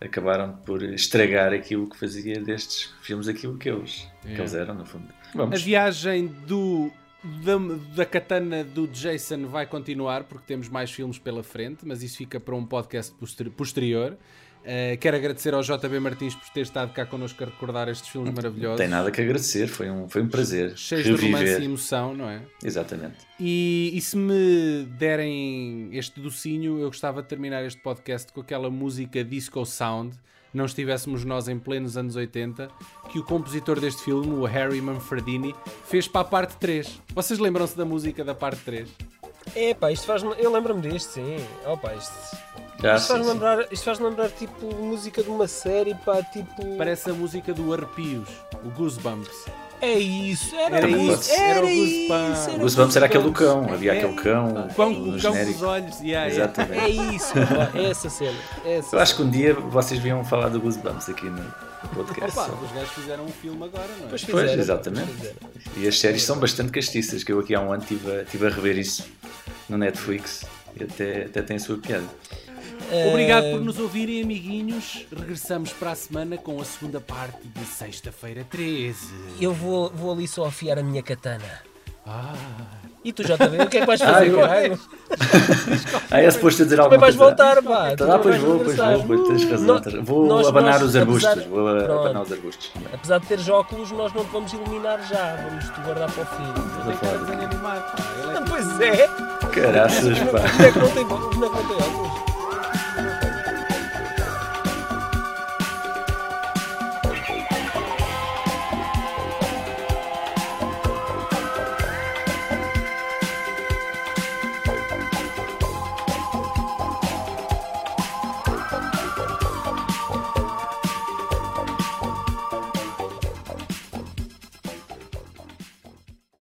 Speaker 2: acabaram por estragar aquilo que fazia destes filmes aquilo que eles, que
Speaker 3: É.
Speaker 2: eles eram, no fundo.
Speaker 3: A
Speaker 2: Vamos.
Speaker 3: viagem do da, da katana do Jason vai continuar porque temos mais filmes pela frente, mas isso fica para um podcast poster- posterior. Uh, quero agradecer ao JB Martins por ter estado cá connosco a recordar estes filmes
Speaker 2: Não
Speaker 3: maravilhosos.
Speaker 2: tem nada que agradecer, foi um, foi um prazer
Speaker 3: Cheios de romance e
Speaker 2: reviver.
Speaker 3: emoção, não é?
Speaker 2: Exatamente.
Speaker 3: E, e se me derem este docinho, eu gostava de terminar este podcast com aquela música Disco Sound, não estivéssemos nós em plenos anos 80, que o compositor deste filme, o Harry Manfredini, fez para a parte 3. Vocês lembram-se da música da parte 3?
Speaker 1: É pá, isto faz-me. Eu lembro-me disto, sim. Opa, isto.
Speaker 2: Já,
Speaker 1: Isto
Speaker 2: sim.
Speaker 1: lembrar, isto faz lembrar tipo música de uma série, pá, tipo.
Speaker 3: Parece a música do Arrepios, o Goosebumps.
Speaker 1: É isso, era,
Speaker 3: Era
Speaker 1: isso,
Speaker 3: isso,
Speaker 1: era,
Speaker 3: era o. Goosebumps.
Speaker 1: era
Speaker 2: O Goosebumps era aquele do cão, havia
Speaker 3: É.
Speaker 2: aquele cão.
Speaker 3: O cão, o cão com
Speaker 2: genérico.
Speaker 3: os olhos. Yeah.
Speaker 2: Exatamente.
Speaker 1: É isso, pá, é essa cena. É essa
Speaker 2: Eu acho que um dia vocês vinham falar do Goosebumps aqui no, podcast.
Speaker 3: Opa, os gajos fizeram um filme agora, não é?
Speaker 1: Pois
Speaker 2: Pois,
Speaker 1: fizeram,
Speaker 2: exatamente.
Speaker 1: pois fizeram.
Speaker 2: E as séries são bastante castiças, que eu aqui há um ano estive a, estive a rever isso no Netflix e até, até tem a sua piada.
Speaker 3: Obrigado
Speaker 1: Eh,
Speaker 3: por nos ouvirem, amiguinhos. Regressamos para a semana com a segunda parte de Sexta-feira 13.
Speaker 1: Eu vou, vou ali só afiar a minha katana.
Speaker 3: Ah,
Speaker 1: E tu já também, o que é que vais fazer,
Speaker 2: Ah, eu-? Ah, [laughs] é suposto eu dizer
Speaker 1: Também
Speaker 2: alguma
Speaker 1: vais
Speaker 2: coisa.
Speaker 1: voltar, pá. tu
Speaker 2: Ah,
Speaker 1: também
Speaker 2: pois
Speaker 1: vais
Speaker 2: vou, pois vou, pois tens razão. Vou
Speaker 1: nós-
Speaker 2: abanar
Speaker 1: nós,
Speaker 2: os arbustos,
Speaker 1: apesar-
Speaker 2: vou abanar os arbustos.
Speaker 1: Apesar de teres óculos, nós não te vamos eliminar já. Vamos te guardar para o fim.
Speaker 3: Pá. É
Speaker 1: Pois é.
Speaker 2: Caraças, pá.
Speaker 1: Como é que não tem, como é que não tem óculos?